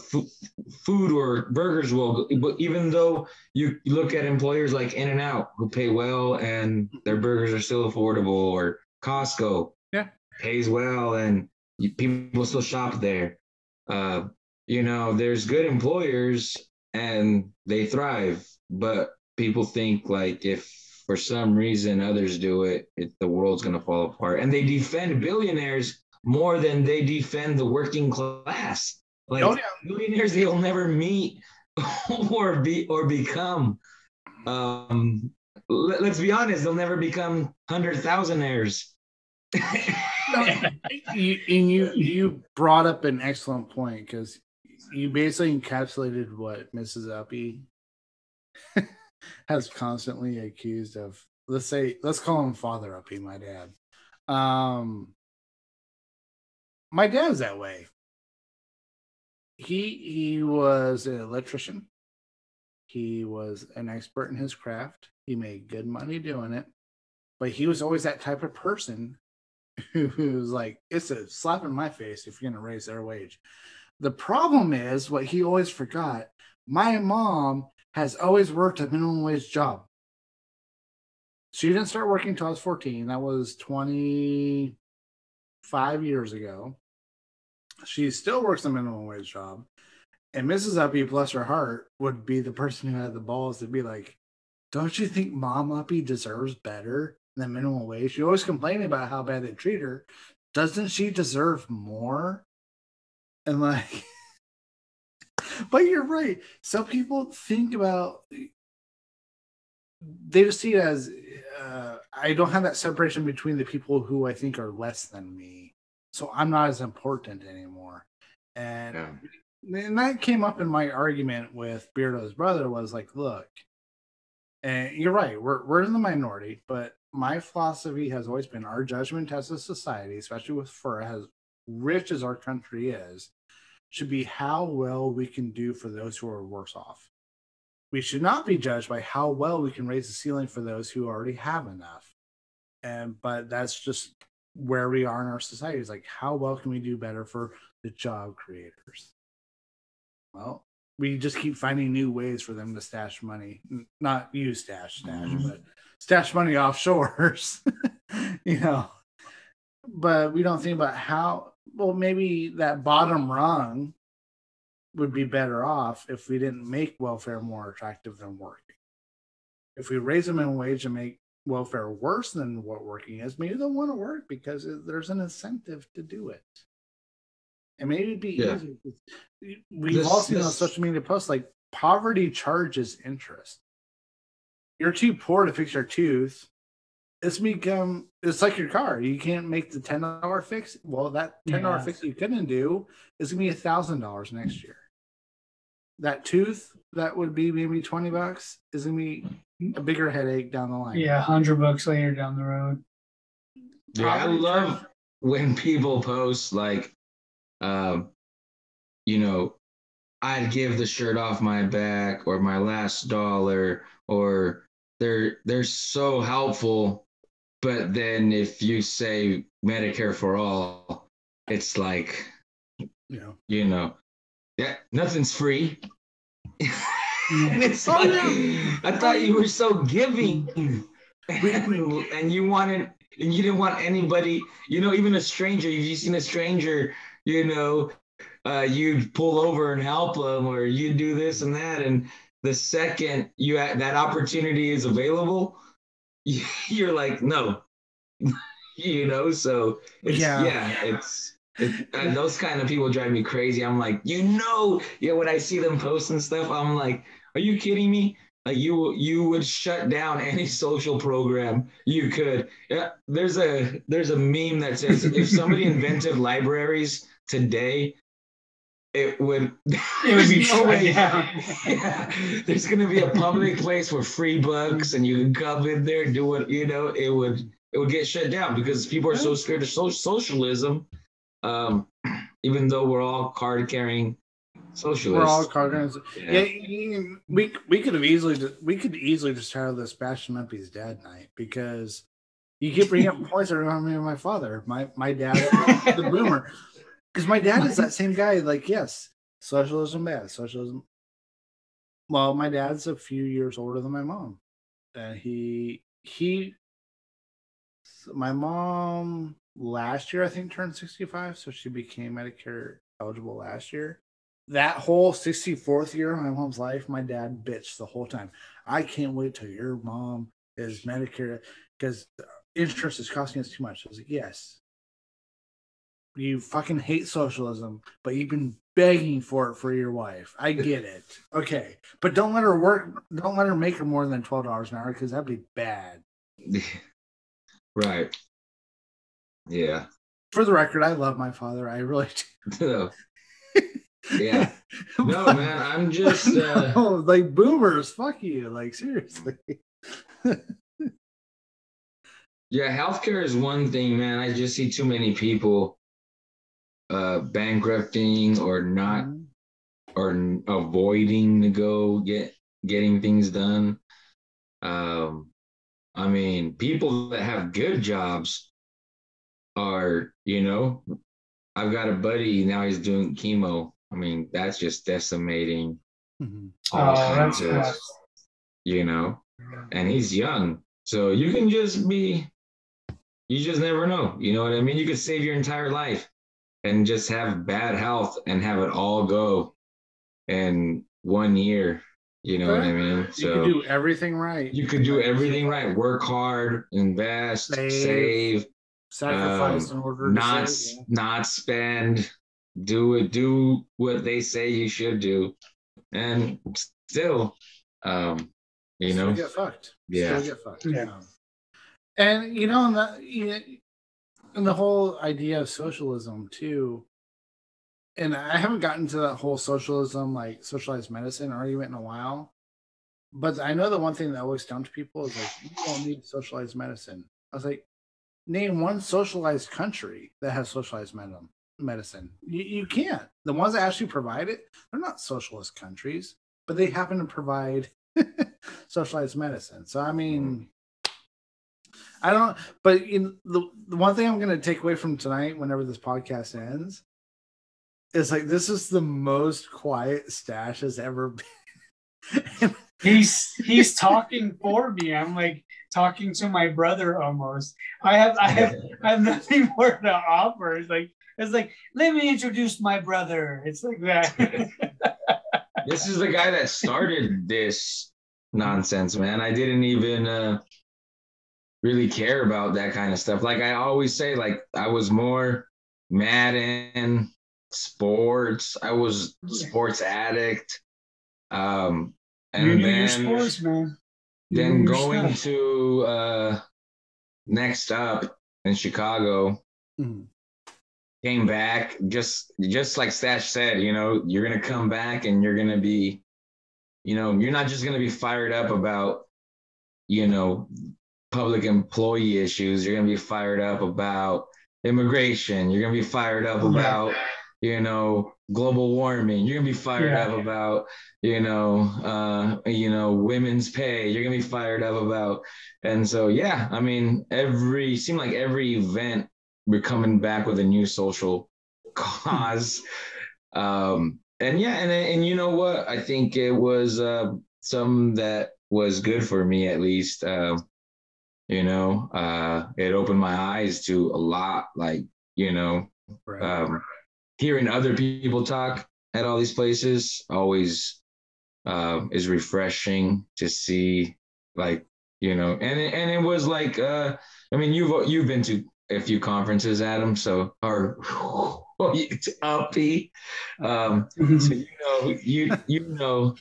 [SPEAKER 2] food or burgers will but even though you look at employers like in and out who pay well and their burgers are still affordable or costco
[SPEAKER 1] yeah.
[SPEAKER 2] pays well and people still shop there. Uh you know there's good employers and they thrive but people think like if for some reason others do it, it the world's going to fall apart. And they defend billionaires more than they defend the working class like oh, yeah. millionaires they'll never meet or be or become. Um let, us be honest they'll never become hundred thousandaires.
[SPEAKER 1] You, and you you brought up an excellent point because you basically encapsulated what mrs uppy has constantly accused of. Let's say let's call him father uppy my dad. Um my dad's that way he he was an electrician. He was an expert in his craft. He made good money doing it, but he was always that type of person who, was like, "It's a slap in my face if you're going to raise their wage." The problem is what he always forgot. My mom has always worked a minimum wage job. She didn't start working until I was 14. That was 25 years ago she still works a minimum wage job. And Mrs. Uppy, bless her heart, would be the person who had the balls to be like, Don't you think Mom Uppy deserves better than minimum wage? She always complaining about how bad they treat her. Doesn't she deserve more? And like, but you're right. Some people think about they just see it as uh, I don't have that separation between the people who I think are less than me so I'm not as important anymore. And yeah. and that came up in my argument with Beardo's brother was like, look, and you're right, we're we're in the minority, but my philosophy has always been our judgment as a society, especially with for as rich as our country is, should be how well we can do for those who are worse off. We should not be judged by how well we can raise the ceiling for those who already have enough. And but that's just where we are in our society is like how well can we do better for the job creators? Well we just keep finding new ways for them to stash money. Not use stash stash mm-hmm. but stash money offshores you know? But we don't think about how well maybe that bottom rung would be better off if we didn't make welfare more attractive than working. If we raise them in wage and make welfare worse than what working is, maybe they'll want to work because there's an incentive to do it. And maybe it'd be yeah. easy. We've this, all seen this... on social media posts like poverty charges interest. You're too poor to fix your tooth. It's become it's like your car. You can't make the ten dollar fix. Well, that ten dollar fix you couldn't do is gonna be a thousand dollars next year. That tooth that would be maybe twenty bucks is gonna be a bigger headache down the line.
[SPEAKER 3] Yeah, hundred bucks later down the road.
[SPEAKER 2] Yeah, I love when people post like, um, you know, I'd give the shirt off my back or my last dollar, or they're they're so helpful. But then if you say Medicare for all, it's like,
[SPEAKER 1] yeah,
[SPEAKER 2] you know, yeah, nothing's free. And it's like. I thought you were so giving, and you wanted, and you didn't want anybody, you know, even a stranger. You've seen a stranger, you know, uh, you'd pull over and help them, or you do this and that, and the second you that opportunity is available, you're like, no, you know. So yeah, yeah, it's it, and those kind of people drive me crazy. I'm like, you know, yeah. When I see them posting stuff, I'm like, are you kidding me? Like you, you would shut down any social program you could. Yeah, there's a there's a meme that says if somebody invented libraries today, it would
[SPEAKER 3] it would be no way.
[SPEAKER 2] Yeah, there's gonna be a public place for free books, and you can come in there do it. You know, it would it would get shut down because people are so scared of so- socialism um, even though we're all card carrying socialists.
[SPEAKER 1] We're all card carrying. Yeah. yeah, we we could have easily we could easily just have this Bastion Uppy's dad night because you keep bringing up points that remind me of my father, my my dad, the boomer. because my dad is that same guy. Like, yes, socialism bad, socialism. Well, my dad's a few years older than my mom, and he he. My mom last year, I think, turned sixty-five, so she became Medicare eligible last year. That whole sixty-fourth year of my mom's life, my dad bitched the whole time. I can't wait till your mom is Medicare because insurance is costing us too much. I was like, yes, you fucking hate socialism, but you've been begging for it for your wife. I get it. Okay. But don't let her work don't let her make her more than twelve dollars an hour because that'd be bad.
[SPEAKER 2] right. Yeah.
[SPEAKER 1] For the record, I love my father. I really
[SPEAKER 2] do. yeah. No, man, I'm just uh...
[SPEAKER 1] no, like boomers, fuck you. Like seriously.
[SPEAKER 2] yeah, healthcare is one thing, man. I just see too many people uh, bankrupting or not mm-hmm. or avoiding to go get getting things done. Um, I mean, people that have good jobs are, you know, I've got a buddy now. He's doing chemo. I mean, that's just decimating mm-hmm. all oh, kinds of, you know, and he's young, so you can just be. You just never know. You know what I mean? You could save your entire life and just have bad health and have it all go in one year. You know what I mean?
[SPEAKER 1] So you could do everything right.
[SPEAKER 2] You could do everything right. Work hard, invest, save, save sacrifice um, in order not save, yeah. not spend. Do it. Do what they say you should do, and still, um, you
[SPEAKER 1] still
[SPEAKER 2] know,
[SPEAKER 1] get fucked.
[SPEAKER 2] Yeah,
[SPEAKER 1] still get fucked. Yeah. And you know, that you know, and the whole idea of socialism too and i haven't gotten to that whole socialism like socialized medicine argument in a while but i know the one thing that always stumped people is like you don't need socialized medicine i was like name one socialized country that has socialized med- medicine you, you can't the ones that actually provide it they're not socialist countries but they happen to provide socialized medicine so i mean mm-hmm. I don't. But in the the one thing I'm going to take away from tonight, whenever this podcast ends, is like this is the most quiet Stash has ever
[SPEAKER 3] been. he's he's talking for me. I'm like talking to my brother almost. I have I have I have nothing more to offer. It's like it's like let me introduce my brother. It's like that.
[SPEAKER 2] this is the guy that started this nonsense, man. I didn't even uh really care about that kind of stuff. Like I always say, like I was more Madden, sports. I was sports addict. Um, and then sports, man. Then going stuff. to uh, next up in Chicago. Mm-hmm. Came back just just like Stash said, you know, you're gonna come back and you're gonna be, you know, you're not just gonna be fired up about, you know, public employee issues. You're to be fired up about immigration. You're to be fired up about, you know, global warming. You're to be fired yeah. up about, you know, uh, you know, women's pay. You're to be fired up about. And so, yeah, I mean, every, seemed like every event we're coming back with a new social cause. um, and yeah, and, and you know what? I think it was uh, some that was good for me at least. Uh, you know uh it opened my eyes to a lot like you know right. um hearing other people talk at all these places always uh, is refreshing to see like you know and it, and it was like uh i mean you've you've been to a few conferences adam so or uppy um so you know you you know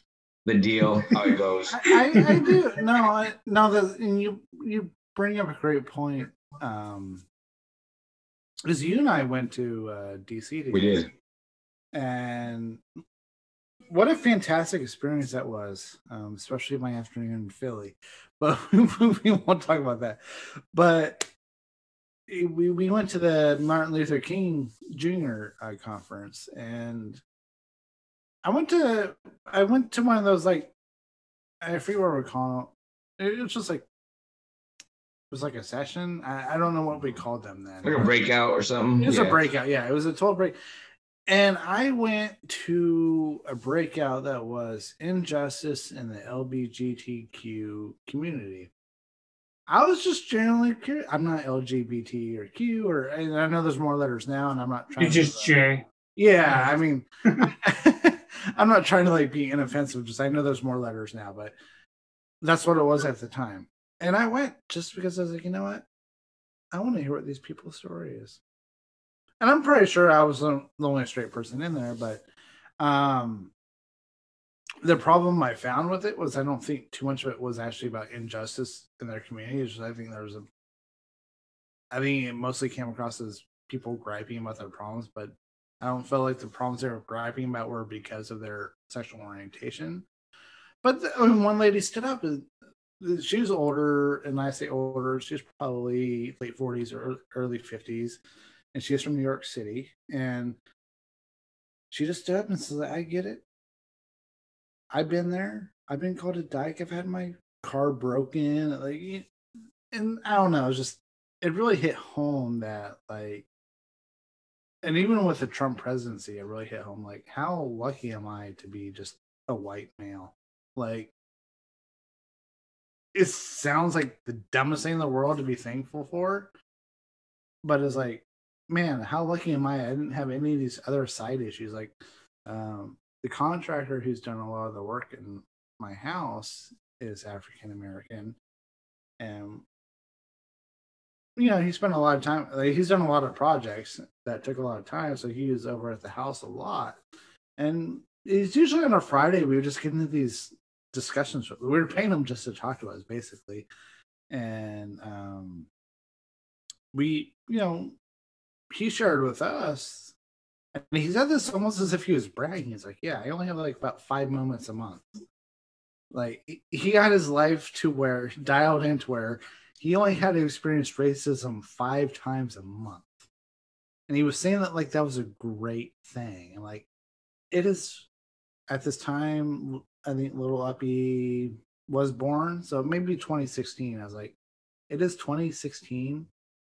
[SPEAKER 2] the deal how it goes.
[SPEAKER 1] I i do. No i no that and you you bring up a great point. Um, because you and I went to uh, DC together.
[SPEAKER 2] We did,
[SPEAKER 1] and what a fantastic experience that was, um, especially my afternoon in Philly. But we won't talk about that. But we we went to the Martin Luther King Jr. Uh, conference, and I went to I went to one of those like I forget what we're calling it. It was just like was like a session. I, I don't know what we called them then.
[SPEAKER 2] Like a breakout or something.
[SPEAKER 1] It was
[SPEAKER 2] yeah.
[SPEAKER 1] a breakout. Yeah, it was a total break. And I went to a breakout that was injustice in the LGBTQ community. I was just generally curious. I'm not LGBT or Q or and I know there's more letters now, and I'm not trying.
[SPEAKER 3] You're
[SPEAKER 1] to,
[SPEAKER 3] just Jay.
[SPEAKER 1] yeah, I mean, I'm not trying to like be inoffensive. Just I know there's more letters now, but that's what it was at the time. And I went just because I was like, you know what? I want to hear what these people's story is. And I'm pretty sure I was the only straight person in there, but um the problem I found with it was I don't think too much of it was actually about injustice in their just I think there was a I think it mostly came across as people griping about their problems, but I don't feel like the problems they were griping about were because of their sexual orientation. But the, I mean, one lady stood up. and She was older, and I say older. She was probably late forties or early fifties, and she was from New York City. And she just stood up and said, "I get it. I've been there. I've been called a dyke. I've had my car broken. Like, and I don't know. It's just it really hit home that like and even with the Trump presidency, it really hit home like how lucky am I to be just a white male? Like it sounds like the dumbest thing in the world to be thankful for. But it's like, man, how lucky am I? I didn't have any of these other side issues. Like um the contractor who's done a lot of the work in my house is African American. And you know, he spent a lot of time. Like, he's done a lot of projects that took a lot of time, so he was over at the house a lot. And it's usually on a Friday. We were just getting into these discussions. We were paying him just to talk to us, basically. And um, we, you know, he shared with us, and he said this almost as if he was bragging. He's like, "Yeah, I only have like about five moments a month." Like he- he got his life to where dialed into where he only had to experience racism five times a month. And he was saying that like that was a great thing. And like it is at this time, I think little Uppy was born. So maybe 2016. I was like, it is 2016.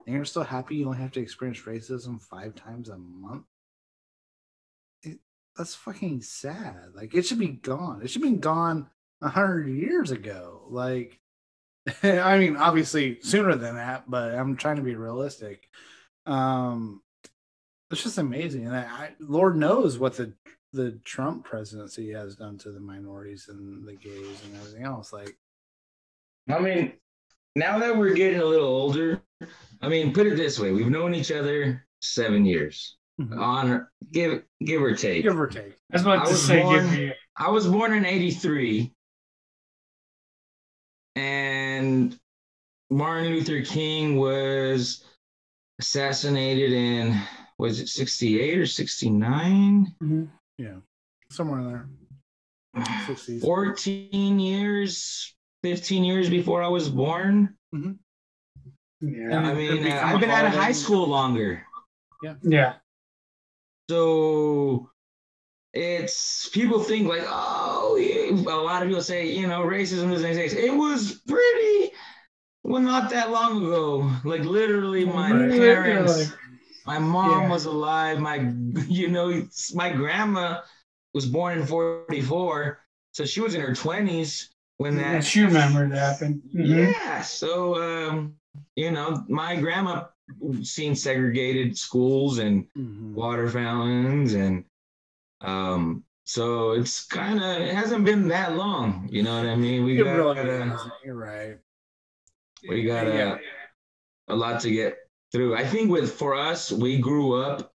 [SPEAKER 1] And you're still happy you only have to experience racism five times a month. It, that's fucking sad. Like it should be gone. It should be gone a hundred years ago. Like I mean, obviously sooner than that, but I'm trying to be realistic. Um, it's just amazing, and I, I, Lord knows what the the Trump presidency has done to the minorities and the gays and everything else. Like,
[SPEAKER 2] I mean, now that we're getting a little older, I mean, put it this way: we've known each other seven years, mm-hmm. on give give or take.
[SPEAKER 1] give or take.
[SPEAKER 3] I was about
[SPEAKER 2] I was
[SPEAKER 3] say,
[SPEAKER 2] born-
[SPEAKER 3] give.
[SPEAKER 2] I was born in '83, and Martin Luther King was assassinated in was it 68 or 69?
[SPEAKER 1] Yeah, somewhere in there. 60s.
[SPEAKER 2] 14 years, 15 years before I was born.
[SPEAKER 3] Yeah.
[SPEAKER 2] I
[SPEAKER 1] And
[SPEAKER 2] mean,
[SPEAKER 1] become
[SPEAKER 2] uh,
[SPEAKER 1] a
[SPEAKER 2] I've been out of high school longer.
[SPEAKER 3] Yeah. Yeah.
[SPEAKER 2] So it's people think like, oh, a lot of people say, you know, racism doesn't. It was pretty, well, not that long ago. Like literally, my
[SPEAKER 3] Right.
[SPEAKER 2] parents,
[SPEAKER 3] Literally.
[SPEAKER 2] My mom
[SPEAKER 3] Yeah.
[SPEAKER 2] was alive. My, you know, my grandma was born in '44, so she was in her 20s when that.
[SPEAKER 3] Yeah, she remembered it happened. Mhm.
[SPEAKER 2] Yeah. So, um, you know, my grandma seen segregated schools and
[SPEAKER 1] Mhm.
[SPEAKER 2] water fountains and um so it's kind of it hasn't been that long you know what i mean we
[SPEAKER 1] It
[SPEAKER 2] got
[SPEAKER 1] really
[SPEAKER 2] uh.
[SPEAKER 1] You're right.
[SPEAKER 2] we got
[SPEAKER 1] Yeah.
[SPEAKER 2] a lot to get through i think with for us we grew up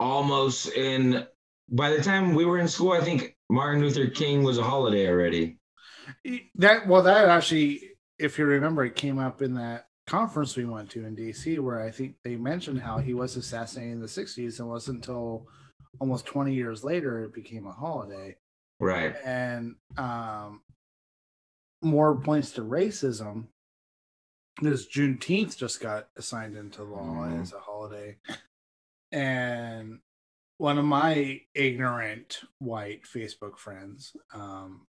[SPEAKER 2] almost in by the time we were in school i think martin luther king was a holiday already
[SPEAKER 1] That well, that actually, if you remember, it came up in that conference we went to in DC, where I think they mentioned how he was assassinated in the '60s, and it wasn't until almost 20 years later it became a holiday.
[SPEAKER 2] right
[SPEAKER 1] And um, more points to racism. This Juneteenth just got assigned into law
[SPEAKER 2] Mhm.
[SPEAKER 1] as a holiday, and one of my ignorant white Facebook friends um,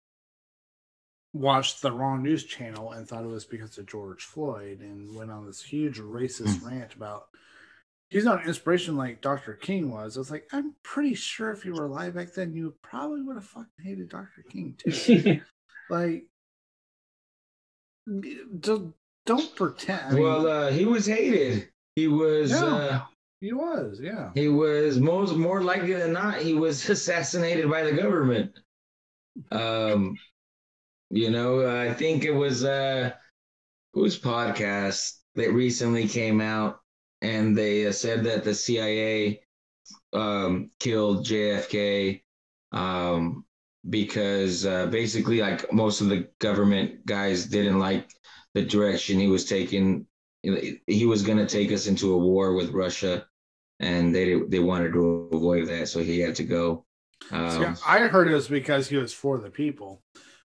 [SPEAKER 1] watched the wrong news channel and thought it was because of George Floyd and went on this huge racist
[SPEAKER 2] Mm.
[SPEAKER 1] rant about he's not an inspiration like Dr. King was. I was like, I'm pretty sure if you were alive back then, you probably would have fucking hated Dr. King too. like, don't pretend. I mean,
[SPEAKER 2] well, uh, he was hated. He was.
[SPEAKER 1] Yeah.
[SPEAKER 2] Uh,
[SPEAKER 1] he was, yeah.
[SPEAKER 2] he was most more likely than not. He was assassinated by the government. Um, you know, I think it was uh, whose podcast that recently came out, and they uh, said that the CIA um, killed JFK um, because uh, basically, like most of the government guys didn't like the direction he was taking. He was going to take us into a war with Russia, and they they wanted to avoid that, so he had to go. Um,
[SPEAKER 1] See, I heard it was because he was for the people,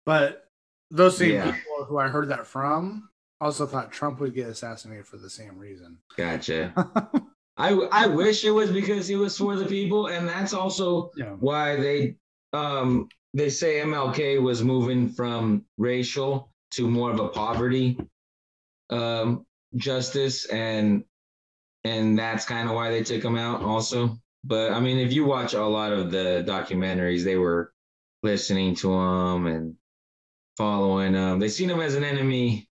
[SPEAKER 1] but those same
[SPEAKER 2] Yeah.
[SPEAKER 1] people who I heard that from also thought Trump would get assassinated for the same reason.
[SPEAKER 2] Gotcha. I I wish it was because he was for the people, and that's also
[SPEAKER 1] yeah,
[SPEAKER 2] why they um they say MLK was moving from racial to more of a poverty um justice and and that's kind of why they took him out also. But i mean if you watch a lot of the documentaries they were listening to him and following him they seen him as an enemy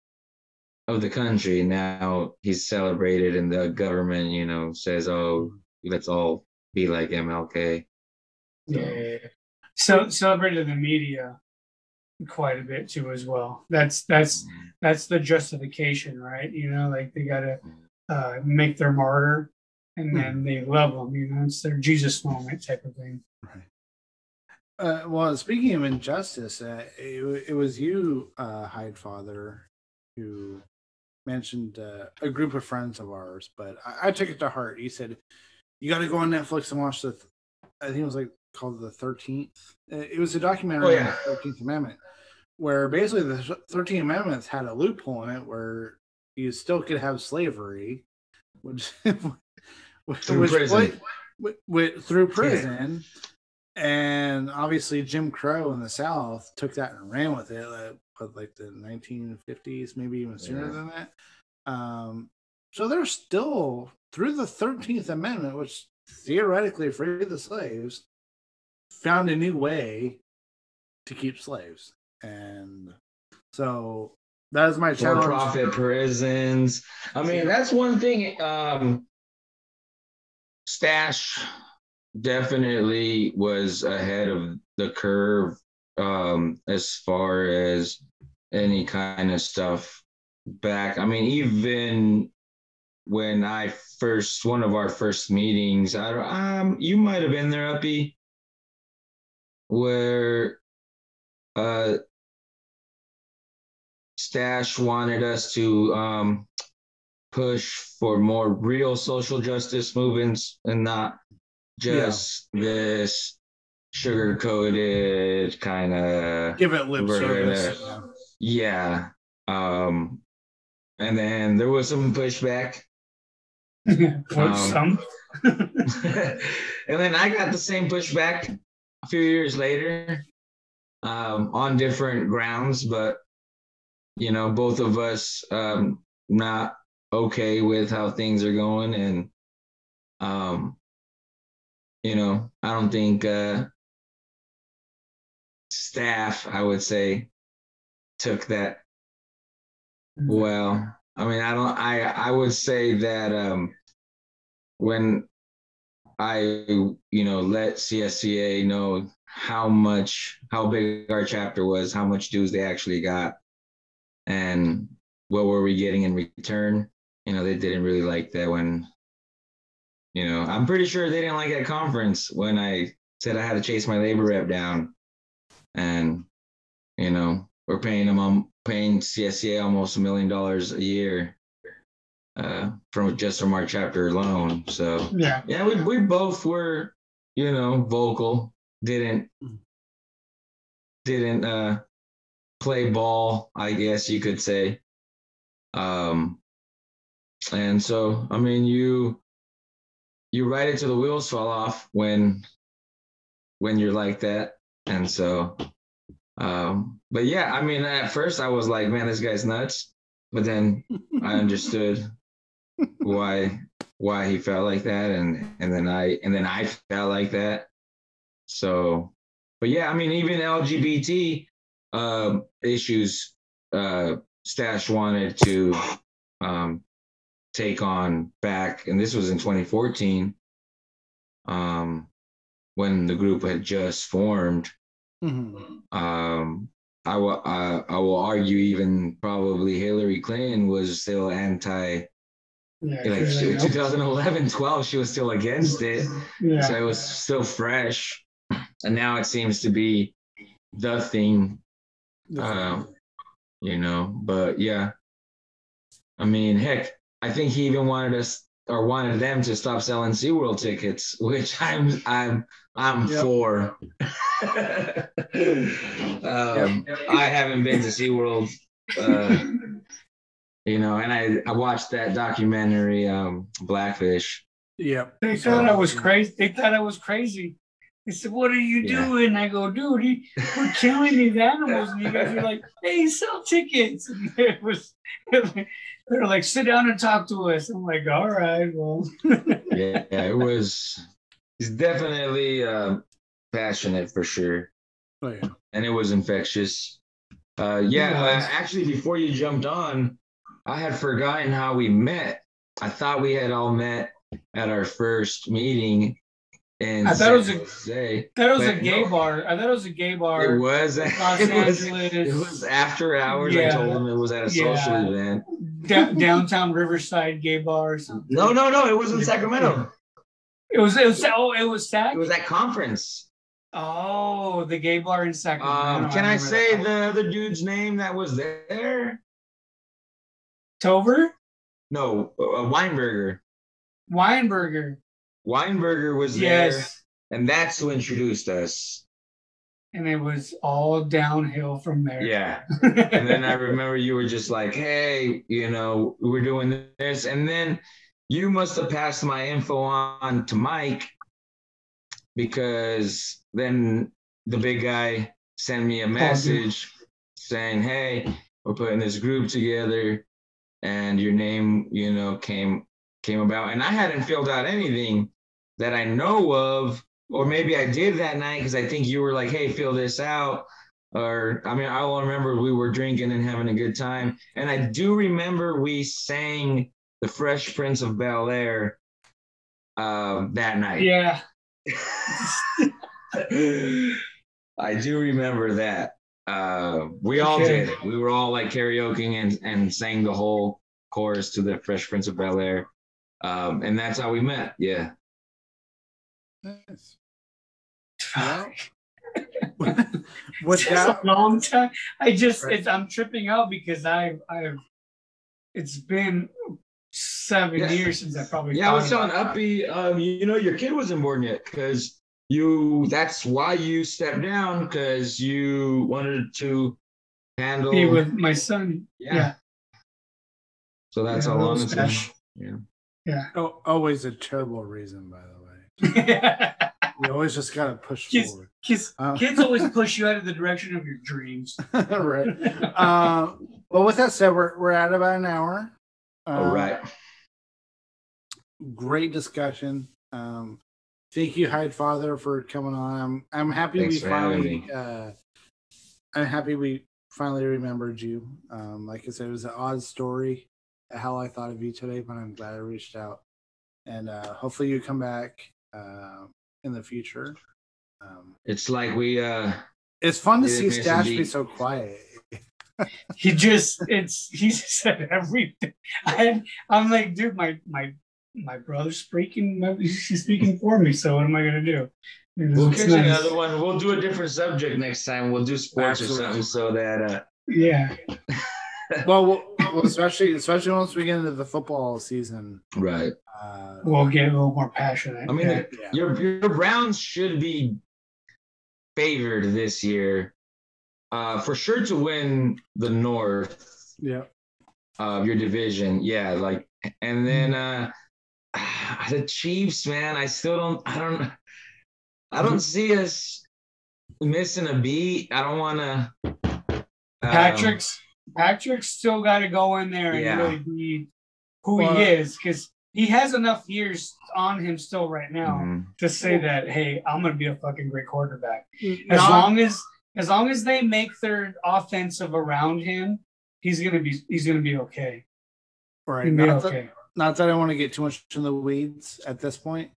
[SPEAKER 2] of the country. Now he's celebrated and the government you know says oh let's all be like mlk So-
[SPEAKER 3] Yeah. So celebrated in the media quite a bit too as well. That's that's that's the justification, right? You know, like they gotta uh, make their martyr, and then they love them. You know, it's their Jesus moment type of thing.
[SPEAKER 1] right. Uh, well, speaking of injustice, uh, it, it was you, uh, Hyde Father, who mentioned uh, a group of friends of ours, but I, I took it to heart. He said, "You got to go on Netflix and watch the." Th- I think it was like called the Thirteenth. It was a documentary
[SPEAKER 2] Oh,
[SPEAKER 1] on the Thirteenth Amendment, where basically the Thirteenth Amendments had a loophole in it where you still could have slavery, which
[SPEAKER 2] Through
[SPEAKER 1] which
[SPEAKER 2] prison.
[SPEAKER 1] put- wi- wi- through prison. And obviously, Jim Crow in the South took that and ran with it, like, like the 1950s, maybe even sooner
[SPEAKER 2] Yeah.
[SPEAKER 1] than that. Um, so they're still through the 13th Amendment, which theoretically freed the slaves, found a new way to keep slaves. And so that is my challenge.
[SPEAKER 2] for profit prisons. I mean, that's one thing. Um, Stash definitely was ahead of the curve um, as far as any kind of stuff back. I mean, even when I first one of our first meetings, I don't- um, you might have been there, Uppy, where uh Stash wanted us to um, push for more real social justice movements and not just this sugar coated kind of
[SPEAKER 1] Give it lip service. yeah.
[SPEAKER 2] yeah. Um, and then there was some pushback. Um,
[SPEAKER 3] some.
[SPEAKER 2] and then I got the same pushback a few years later um, on different grounds, but you know, both of us um, not okay with how things are going, and um, you know, I don't think uh, staff, I would say, took that well. I mean, I don't. I I would say that um, when I you know let CSEA know how much how big our chapter was, how much dues they actually got, and what were we getting in return. You know, they didn't really like that when. You know, I'm pretty sure they didn't like that conference when I said I had to chase my labor rep down, and you know we're paying them um, paying CSEA almost a million dollars a year uh, from just from our chapter alone. So
[SPEAKER 3] Yeah.
[SPEAKER 2] yeah, we we both were, you know, vocal. Didn't didn't uh play ball, I guess you could say. Um and so I mean you you ride it till the wheels fall off when when you're like that. And so Um, but yeah, I mean, at first I was like, man, this guy's nuts. But then I understood why why he felt like that, and and then I and then I felt like that. So, but yeah, I mean, even LGBT uh, issues, uh, Stash wanted to um, take on back, and this was in 2014, um, when the group had just formed. Mm-hmm. Um, I will I, I will argue even probably Hillary Clinton was still anti. Yeah, like she, 2011, 12, she was still against it. Yeah. So it was still fresh, and now it seems to be the thing. Um, you know, but yeah, I mean, heck, I think he even wanted us or wanted them to stop selling SeaWorld tickets, which I'm I'm I'm yep. for. um, yep. I haven't been to SeaWorld, uh, you know, and I, I watched that documentary, um, Blackfish.
[SPEAKER 1] Yeah.
[SPEAKER 3] They thought I was crazy. They thought I was crazy. They said, "What are you yeah. doing?" I go, "Dude, he, we're killing these animals." And you guys are like, "Hey, sell tickets." And it was, they're like, "Sit down and talk to us." I'm like, "All right, well."
[SPEAKER 2] yeah, it was. He's definitely uh, passionate for sure.
[SPEAKER 1] Oh yeah,
[SPEAKER 2] and it was infectious. Uh, yeah, uh, actually, before you jumped on, I had forgotten how we met. I thought we had all met at our first meeting
[SPEAKER 3] and I thought it was a Jose, thought it was a gay no, bar. I thought it was a gay bar.
[SPEAKER 2] It was. Los it Angeles. Was, it was after hours. Yeah. I told them it was at a yeah. social event.
[SPEAKER 3] D- downtown Riverside gay bar.
[SPEAKER 2] No, no, no. It was in Sacramento.
[SPEAKER 3] It was. It was. Oh, it was Sac.
[SPEAKER 2] It was at conference.
[SPEAKER 3] Oh, the gay bar in Sacramento.
[SPEAKER 2] Um, can I, I say that. the other dude's name that was there?
[SPEAKER 3] Tover.
[SPEAKER 2] No, uh, Weinberger.
[SPEAKER 3] Weinberger.
[SPEAKER 2] Weinberger was yes. there, and that's who introduced us.
[SPEAKER 3] And it was all downhill from there.
[SPEAKER 2] Yeah. and then I remember you were just like, hey, you know, we're doing this. And then you must have passed my info on to Mike because then the big guy sent me a message saying, hey, we're putting this group together and your name, you know, came came about. And I hadn't filled out anything that I know of, or maybe I did that night because I think you were like, hey, fill this out. Or, I mean, I will remember we were drinking and having a good time. And I do remember we sang The Fresh Prince of Bel Air uh, that night.
[SPEAKER 3] Yeah.
[SPEAKER 2] I do remember that. Uh, we all did. We were all like karaokeing and, and sang the whole chorus to the Fresh Prince of Bel Air. Um, and that's how we met. Yeah. Nice.
[SPEAKER 3] What's that? A long time. I just right. I'm tripping out because I've I've it's been seven yeah. years since I probably.
[SPEAKER 2] Yeah, I was telling Uppy, um, you know, your kid wasn't born yet because you. That's why you stepped down because you wanted to handle
[SPEAKER 3] be with my son.
[SPEAKER 2] Yeah. yeah. So that's yeah, how long it's been. Yeah.
[SPEAKER 3] Yeah.
[SPEAKER 1] Oh, always a terrible reason, by the way you always just gotta push
[SPEAKER 3] kids,
[SPEAKER 1] forward.
[SPEAKER 3] Kids, uh, kids always push you out of the direction of your dreams.
[SPEAKER 1] right. Uh, well, with that said, we're we're at about an hour.
[SPEAKER 2] Uh, All right.
[SPEAKER 1] Great discussion. Um, thank you, Hyde Father, for coming on. I'm I'm happy Thanks we finally. Uh, I'm happy we finally remembered you. Um, like I said, it was an odd story how I thought of you today, but I'm glad I reached out and uh, hopefully you come back uh, in the future. Um,
[SPEAKER 2] it's like we. uh
[SPEAKER 1] It's fun to see Stash be so quiet.
[SPEAKER 3] he just it's he said everything. I I'm like, dude, my my my brother's speaking. My, she's speaking for me. So what am I gonna do?
[SPEAKER 2] we'll catch nice. another one. We'll do a different subject next time. We'll do sports Absolutely. or something so that. uh
[SPEAKER 3] Yeah.
[SPEAKER 1] well, well, especially especially once we get into the football season,
[SPEAKER 2] right?
[SPEAKER 3] Uh, we'll get a little more passionate.
[SPEAKER 2] I mean, yeah. your your Browns should be favored this year, uh, for sure to win the North.
[SPEAKER 1] Yeah.
[SPEAKER 2] Of your division, yeah, like, and then uh the Chiefs, man. I still don't. I don't. I don't see us missing a beat. I don't want to. Um,
[SPEAKER 3] Patrick's Patrick's still got to go in there and
[SPEAKER 2] Yeah.
[SPEAKER 3] really be who
[SPEAKER 1] Well-
[SPEAKER 3] he is because he has enough years on him still right now
[SPEAKER 2] mhm.
[SPEAKER 3] to say that hey, I'm gonna be a fucking great quarterback. As
[SPEAKER 1] Not-
[SPEAKER 3] long as as long as they make their offensive around him, he's gonna be he's gonna be okay.
[SPEAKER 1] right,
[SPEAKER 3] He'll be
[SPEAKER 1] not, that,
[SPEAKER 3] okay.
[SPEAKER 1] not that I want to get too much in the weeds at this point,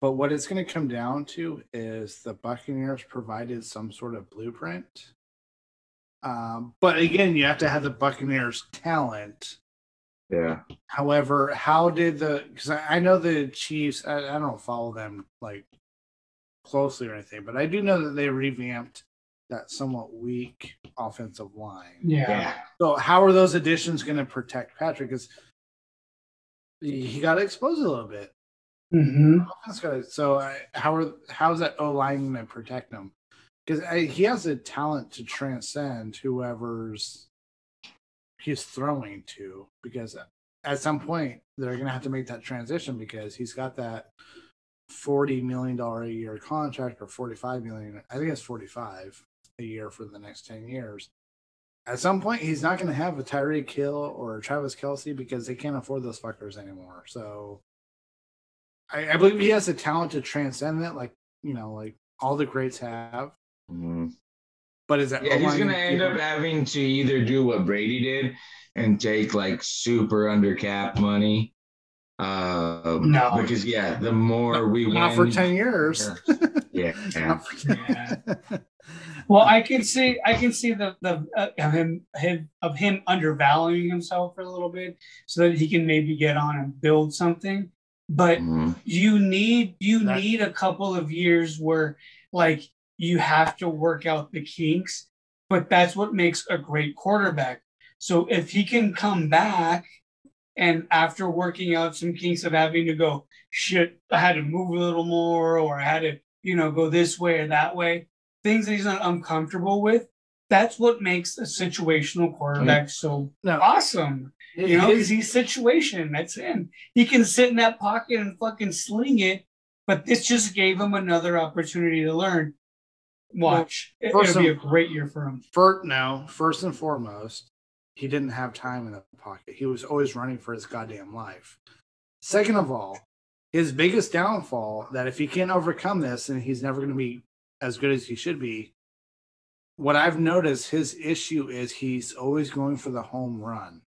[SPEAKER 1] but what it's going to come down to is the Buccaneers provided some sort of blueprint. Um, but again, you have to have the Buccaneers talent.
[SPEAKER 2] Yeah.
[SPEAKER 1] However, how did the? Because I, I know the Chiefs. I, I don't follow them like closely or anything, but I do know that they revamped that somewhat weak offensive line.
[SPEAKER 3] Yeah.
[SPEAKER 2] Yeah.
[SPEAKER 1] So how are those additions going to protect Patrick? Because he got exposed a little bit.
[SPEAKER 3] hmm
[SPEAKER 1] Offense got it. So I, how are how's that O line going to protect him? Because he has the talent to transcend whoever's he's throwing to. Because at some point they're going to have to make that transition because he's got that forty million dollar a year contract or forty five million. I think it's forty five a year for the next ten years. At some point, he's not going to have a Tyreek Hill or a Travis Kelce because they can't afford those fuckers anymore. So, I, I believe he has the talent to transcend that, like you know, like all the greats have.
[SPEAKER 2] Mhm.
[SPEAKER 1] But is that
[SPEAKER 2] Yeah, he's gonna end up having to either do what Brady did and take like super under cap money. Um,
[SPEAKER 3] No.
[SPEAKER 2] because yeah, the more we
[SPEAKER 1] not
[SPEAKER 2] win,
[SPEAKER 1] for ten years.
[SPEAKER 2] yeah, yeah.
[SPEAKER 1] Not for 10
[SPEAKER 3] Yeah. Well, I can see I can see the the uh, of him, him of him undervaluing himself for a little bit so that he can maybe get on and build something. But
[SPEAKER 2] Mhm.
[SPEAKER 3] you need you
[SPEAKER 1] That-
[SPEAKER 3] need a couple of years where like you have to work out the kinks but that's what makes a great quarterback so if he can come back and after working out some kinks of having to go shit i had to move a little more or i had to you know go this way or that way things that he's not uncomfortable with that's what makes a situational quarterback so
[SPEAKER 1] No.
[SPEAKER 3] awesome you know, because he's situation. That's him. He can sit in that pocket and fucking sling it. But this just gave him another opportunity to learn. Watch, It-
[SPEAKER 1] first
[SPEAKER 3] it'll be a great year for him.
[SPEAKER 1] First, no. First and foremost, he didn't have time in the pocket. He was always running for his goddamn life. Second of all, his biggest downfall that if he can't overcome this, and he's never going to be as good as he should be. What I've noticed, his issue is he's always going for the home run,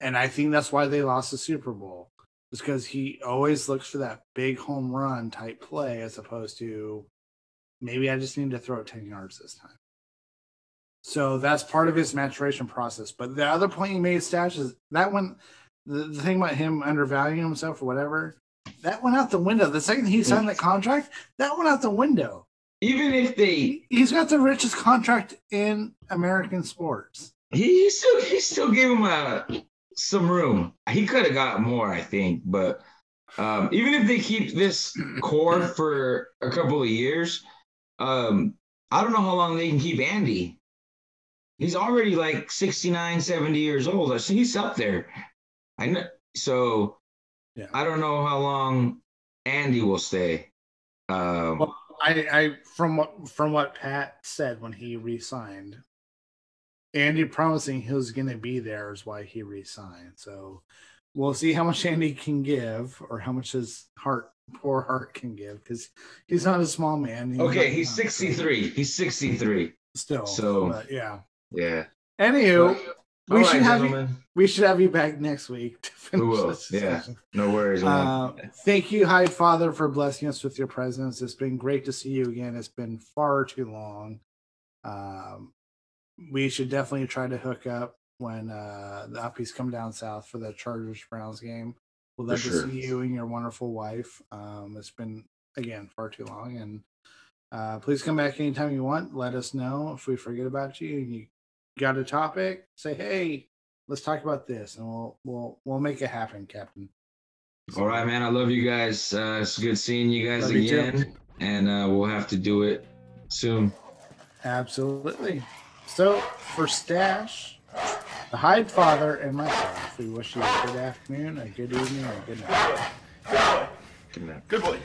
[SPEAKER 1] and I think that's why they lost the Super Bowl. Is because he always looks for that big home run type play as opposed to maybe I just need to throw it 10 yards this time. So that's part of his maturation process. But the other point you made, Stash, is that one, the, the thing about him undervaluing himself or whatever, that went out the window. The second he signed that contract, that went out the window.
[SPEAKER 2] Even if they,
[SPEAKER 1] He, he's got the richest contract in American sports.
[SPEAKER 2] he, he still, he still gave him uh, some room. He could have got more, I think, but um, even if they keep this core for a couple of years, um, I don't know how long they can keep Andy. He's already like 69, 70 years old. I see he's up there. I know. So
[SPEAKER 1] Yeah.
[SPEAKER 2] I don't know how long Andy will stay. Um,
[SPEAKER 1] Well, I, I from what from what Pat said when he re-signed, Andy promising he was going to be there is why he re-signed. So we'll see how much Andy can give or how much his heart, poor heart, can give because he's not a small man. He's
[SPEAKER 2] okay, he's 63. He's 63.
[SPEAKER 1] still.
[SPEAKER 2] So-
[SPEAKER 1] but yeah.
[SPEAKER 2] Yeah.
[SPEAKER 1] Anywho, we
[SPEAKER 2] All
[SPEAKER 1] should
[SPEAKER 2] right,
[SPEAKER 1] have you. We should have you back next week to finish
[SPEAKER 2] will,
[SPEAKER 1] this
[SPEAKER 2] yeah. No worries.
[SPEAKER 1] Uh, thank you, High Father, for blessing us with your presence. It's been great to see you again. It's been far too long. Um, we should definitely try to hook up when uh, the Uppies come down south for the Chargers Browns game. We'd love to
[SPEAKER 2] sure.
[SPEAKER 1] see you and your wonderful wife. Um, it's been again far too long, and uh, please come back anytime you want. Let us know if we forget about you. and You got a topic? Say hey. Let's talk about this, and we'll we'll we'll make it happen, Captain.
[SPEAKER 2] All right, man. I love you guys. Uh, it's good seeing you guys
[SPEAKER 1] Love you
[SPEAKER 2] again. and uh, we'll have to do it soon.
[SPEAKER 1] Absolutely. So for Stash, the Hyde Father, and myself, we wish you a good afternoon, a good evening, and a good night.
[SPEAKER 2] Good night.
[SPEAKER 4] Good boy.